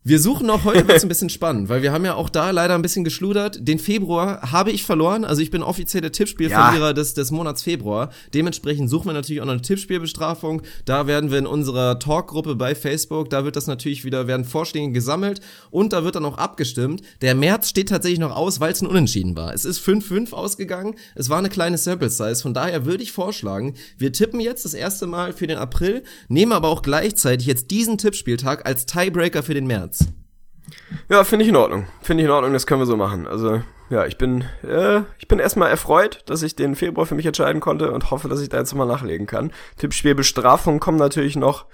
A: Wir suchen auch heute wird's ein bisschen spannend, weil wir haben ja auch da leider ein bisschen geschludert. Den Februar habe ich verloren, also ich bin offiziell der Tippspielverlierer ja. des, des Monats Februar. Dementsprechend suchen wir natürlich auch noch eine Tippspielbestrafung. Da werden wir in unserer Talkgruppe bei Facebook, da wird das natürlich wieder, werden Vorschläge gesammelt und da wird dann auch abgestimmt. Der März steht tatsächlich noch aus, weil es ein Unentschieden war. Es ist 5-5 ausgegangen, es war eine kleine Sample Size, von daher würde ich vorschlagen, wir tippen jetzt das erste Mal für den April, nehmen aber auch gleichzeitig jetzt diesen Tippspieltag als Tiebreaker für den März. März.
B: Ja, finde ich in Ordnung. Finde ich in Ordnung, das können wir so machen. Also, ja, ich bin, äh, ich bin erstmal erfreut, dass ich den Februar für mich entscheiden konnte und hoffe, dass ich da jetzt mal nachlegen kann. Tippspielbestrafungen kommen natürlich noch.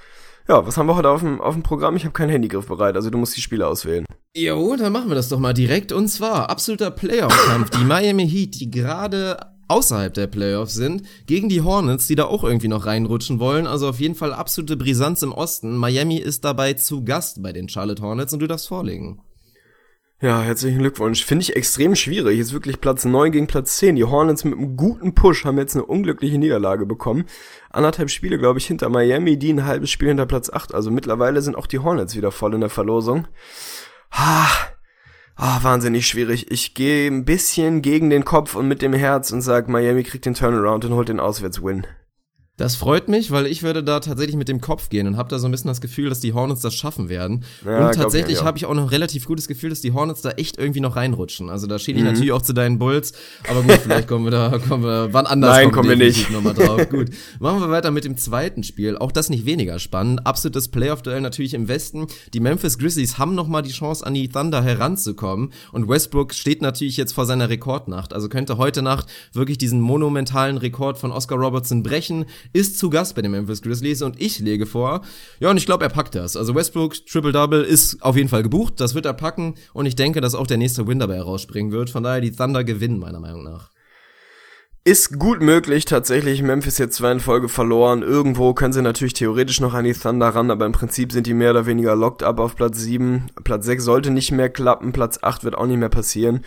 B: Ja, was haben wir heute auf dem, auf dem Programm? Ich habe keinen Handygriff bereit, also du musst die Spiele auswählen.
A: Jo, dann machen wir das doch mal direkt. Und zwar absoluter Playoff-Kampf. die Miami Heat, die gerade außerhalb der Playoffs sind, gegen die Hornets, die da auch irgendwie noch reinrutschen wollen. Also auf jeden Fall absolute Brisanz im Osten. Miami ist dabei zu Gast bei den Charlotte Hornets und du darfst vorlegen.
B: Ja, herzlichen Glückwunsch. Finde ich extrem schwierig. Ist wirklich Platz 9 gegen Platz 10. Die Hornets mit einem guten Push haben jetzt eine unglückliche Niederlage bekommen. Anderthalb Spiele, glaube ich, hinter Miami, die ein halbes Spiel hinter Platz 8. Also mittlerweile sind auch die Hornets wieder voll in der Verlosung. Ha, Ah, wahnsinnig schwierig. Ich gehe ein bisschen gegen den Kopf und mit dem Herz und sag, Miami kriegt den Turnaround und holt den Auswärtswin.
A: Das freut mich, weil ich würde da tatsächlich mit dem Kopf gehen und habe da so ein bisschen das Gefühl, dass die Hornets das schaffen werden. Ja, und tatsächlich habe ich auch noch ein relativ gutes Gefühl, dass die Hornets da echt irgendwie noch reinrutschen. Also da stehe ich mhm. natürlich auch zu deinen Bulls, aber gut, vielleicht kommen wir da, kommen wir wann anders
B: Nein, kommen wir nicht.
A: Nochmal drauf. gut, machen wir weiter mit dem zweiten Spiel. Auch das nicht weniger spannend. Absolutes Playoff-Duell natürlich im Westen. Die Memphis Grizzlies haben noch mal die Chance, an die Thunder heranzukommen und Westbrook steht natürlich jetzt vor seiner Rekordnacht. Also könnte heute Nacht wirklich diesen monumentalen Rekord von Oscar Robertson brechen ist zu Gast bei den Memphis Grizzlies und ich lege vor, ja, und ich glaube, er packt das. Also Westbrook Triple-Double ist auf jeden Fall gebucht, das wird er packen und ich denke, dass auch der nächste Win dabei herausspringen wird. Von daher die Thunder gewinnen, meiner Meinung nach.
B: Ist gut möglich, tatsächlich Memphis jetzt zwei in Folge verloren. Irgendwo können sie natürlich theoretisch noch an die Thunder ran, aber im Prinzip sind die mehr oder weniger locked up auf Platz 7. Platz 6 sollte nicht mehr klappen, Platz 8 wird auch nicht mehr passieren.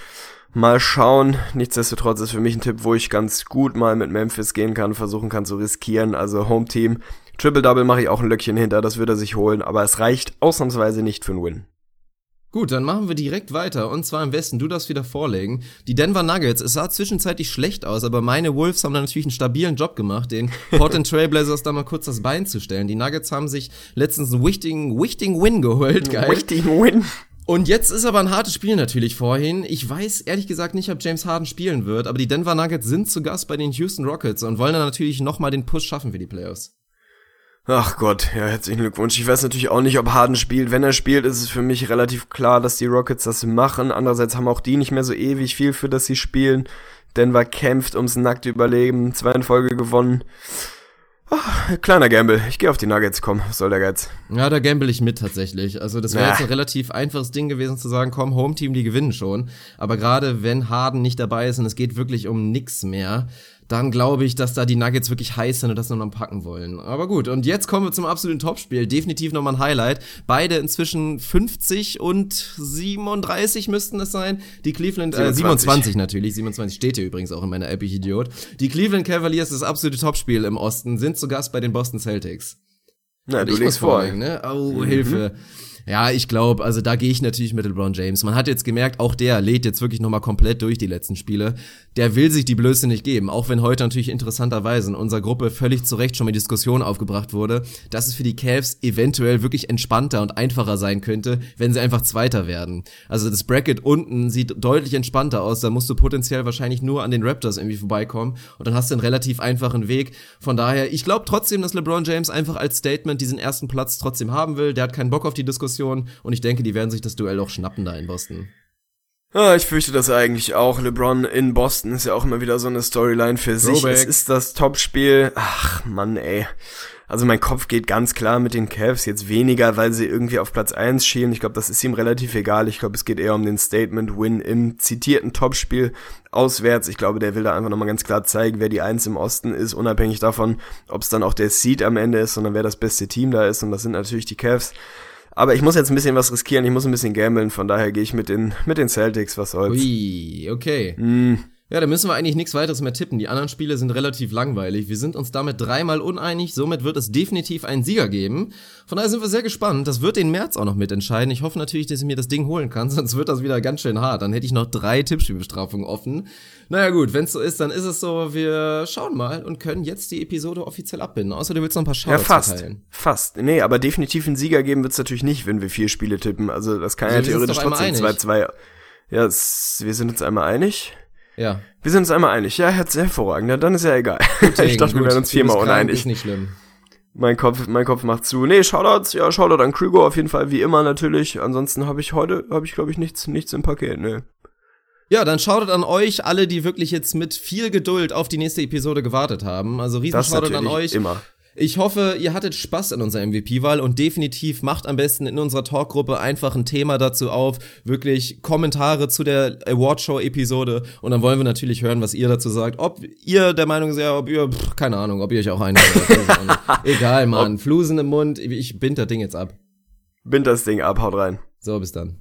B: Mal schauen. Nichtsdestotrotz ist für mich ein Tipp, wo ich ganz gut mal mit Memphis gehen kann, versuchen kann zu riskieren. Also Home Team. Triple Double mache ich auch ein Löckchen hinter, das wird er sich holen, aber es reicht ausnahmsweise nicht für einen Win.
A: Gut, dann machen wir direkt weiter. Und zwar im Westen, du darfst wieder vorlegen. Die Denver Nuggets, es sah zwischenzeitlich schlecht aus, aber meine Wolves haben da natürlich einen stabilen Job gemacht, den Portland Trailblazers da mal kurz das Bein zu stellen. Die Nuggets haben sich letztens einen wichtigen, wichtigen Win geholt,
B: geil. Wichtigen Win.
A: Und jetzt ist aber ein hartes Spiel natürlich vorhin. Ich weiß ehrlich gesagt nicht, ob James Harden spielen wird, aber die Denver Nuggets sind zu Gast bei den Houston Rockets und wollen dann natürlich nochmal den Push schaffen für die Playoffs.
B: Ach Gott, ja, herzlichen Glückwunsch. Ich weiß natürlich auch nicht, ob Harden spielt. Wenn er spielt, ist es für mich relativ klar, dass die Rockets das machen. Andererseits haben auch die nicht mehr so ewig viel, für das sie spielen. Denver kämpft ums nackte Überleben, zwei in Folge gewonnen. Oh, kleiner Gamble. Ich gehe auf die Nuggets, komm, was soll der Geiz?
A: Ja, da gamble ich mit tatsächlich. Also das wäre ja. jetzt ein relativ einfaches Ding gewesen zu sagen, komm, Home Team, die gewinnen schon. Aber gerade wenn Harden nicht dabei ist und es geht wirklich um nix mehr, dann glaube ich, dass da die Nuggets wirklich heiß sind und das nochmal packen wollen. Aber gut, und jetzt kommen wir zum absoluten Topspiel. Definitiv nochmal ein Highlight. Beide inzwischen 50 und 37 müssten es sein. Die Cleveland, 27. äh, 27 natürlich, 27 steht hier übrigens auch in meiner App, ich Idiot. Die Cleveland Cavaliers, das absolute Topspiel im Osten, sind zu Gast bei den Boston Celtics.
B: Na, du legst vor.
A: ne? Oh, mhm. Hilfe. Ja, ich glaube, also da gehe ich natürlich mit LeBron James. Man hat jetzt gemerkt, auch der lädt jetzt wirklich nochmal komplett durch die letzten Spiele. Der will sich die Blöße nicht geben, auch wenn heute natürlich interessanterweise in unserer Gruppe völlig zu Recht schon mal Diskussion aufgebracht wurde, dass es für die Cavs eventuell wirklich entspannter und einfacher sein könnte, wenn sie einfach Zweiter werden. Also das Bracket unten sieht deutlich entspannter aus, da musst du potenziell wahrscheinlich nur an den Raptors irgendwie vorbeikommen und dann hast du einen relativ einfachen Weg. Von daher, ich glaube trotzdem, dass LeBron James einfach als Statement diesen ersten Platz trotzdem haben will. Der hat keinen Bock auf die Diskussion Situation und ich denke, die werden sich das Duell auch schnappen da in Boston.
B: Ah, ich fürchte das eigentlich auch. LeBron in Boston ist ja auch immer wieder so eine Storyline für sich. Throwback. Es ist das Topspiel. Ach, Mann, ey. Also mein Kopf geht ganz klar mit den Cavs jetzt weniger, weil sie irgendwie auf Platz 1 schielen. Ich glaube, das ist ihm relativ egal. Ich glaube, es geht eher um den Statement-Win im zitierten Topspiel auswärts. Ich glaube, der will da einfach nochmal ganz klar zeigen, wer die Eins im Osten ist, unabhängig davon, ob es dann auch der Seed am Ende ist, sondern wer das beste Team da ist. Und das sind natürlich die Cavs. Aber ich muss jetzt ein bisschen was riskieren, ich muss ein bisschen gamblen, von daher gehe ich mit den, mit den Celtics, was soll's.
A: Ui, okay. Mm. Ja, da müssen wir eigentlich nichts weiteres mehr tippen. Die anderen Spiele sind relativ langweilig. Wir sind uns damit dreimal uneinig. Somit wird es definitiv einen Sieger geben. Von daher sind wir sehr gespannt. Das wird den März auch noch mitentscheiden. Ich hoffe natürlich, dass ich mir das Ding holen kann, sonst wird das wieder ganz schön hart. Dann hätte ich noch drei Tippspielbestrafungen offen. Naja gut, wenn es so ist, dann ist es so. Wir schauen mal und können jetzt die Episode offiziell abbinden. Außer du willst noch ein paar Shoutouts
B: ja, fast, verteilen. Fast. Nee, aber definitiv einen Sieger geben wird es natürlich nicht, wenn wir vier Spiele tippen. Also das kann also ja theoretisch trotzdem 2-2. Ja, wir sind uns einmal einig.
A: Ja.
B: Wir sind uns einmal einig. Ja, hervorragend. Ja, dann ist ja egal. Gut, ich dachte, gut. wir werden uns viermal uneinig.
A: Ist nicht schlimm.
B: Mein Kopf, mein Kopf macht zu. Nee, Shoutouts, ja, Shoutout an Krüger auf jeden Fall, wie immer natürlich. Ansonsten habe ich heute, habe ich glaube ich nichts, nichts im Paket, nee.
A: Ja, dann Shoutout an euch, alle, die wirklich jetzt mit viel Geduld auf die nächste Episode gewartet haben. Also riesen Shoutout an euch.
B: Immer.
A: Ich hoffe, ihr hattet Spaß in unserer MVP-Wahl und definitiv macht am besten in unserer Talkgruppe einfach ein Thema dazu auf, wirklich Kommentare zu der Awardshow-Episode und dann wollen wir natürlich hören, was ihr dazu sagt. Ob ihr der Meinung seid, ob ihr, pff, keine Ahnung, ob ihr euch auch einigt. Egal, Mann. Flusen im Mund, ich bind das Ding jetzt ab.
B: Bind das Ding ab, haut rein.
A: So, bis dann.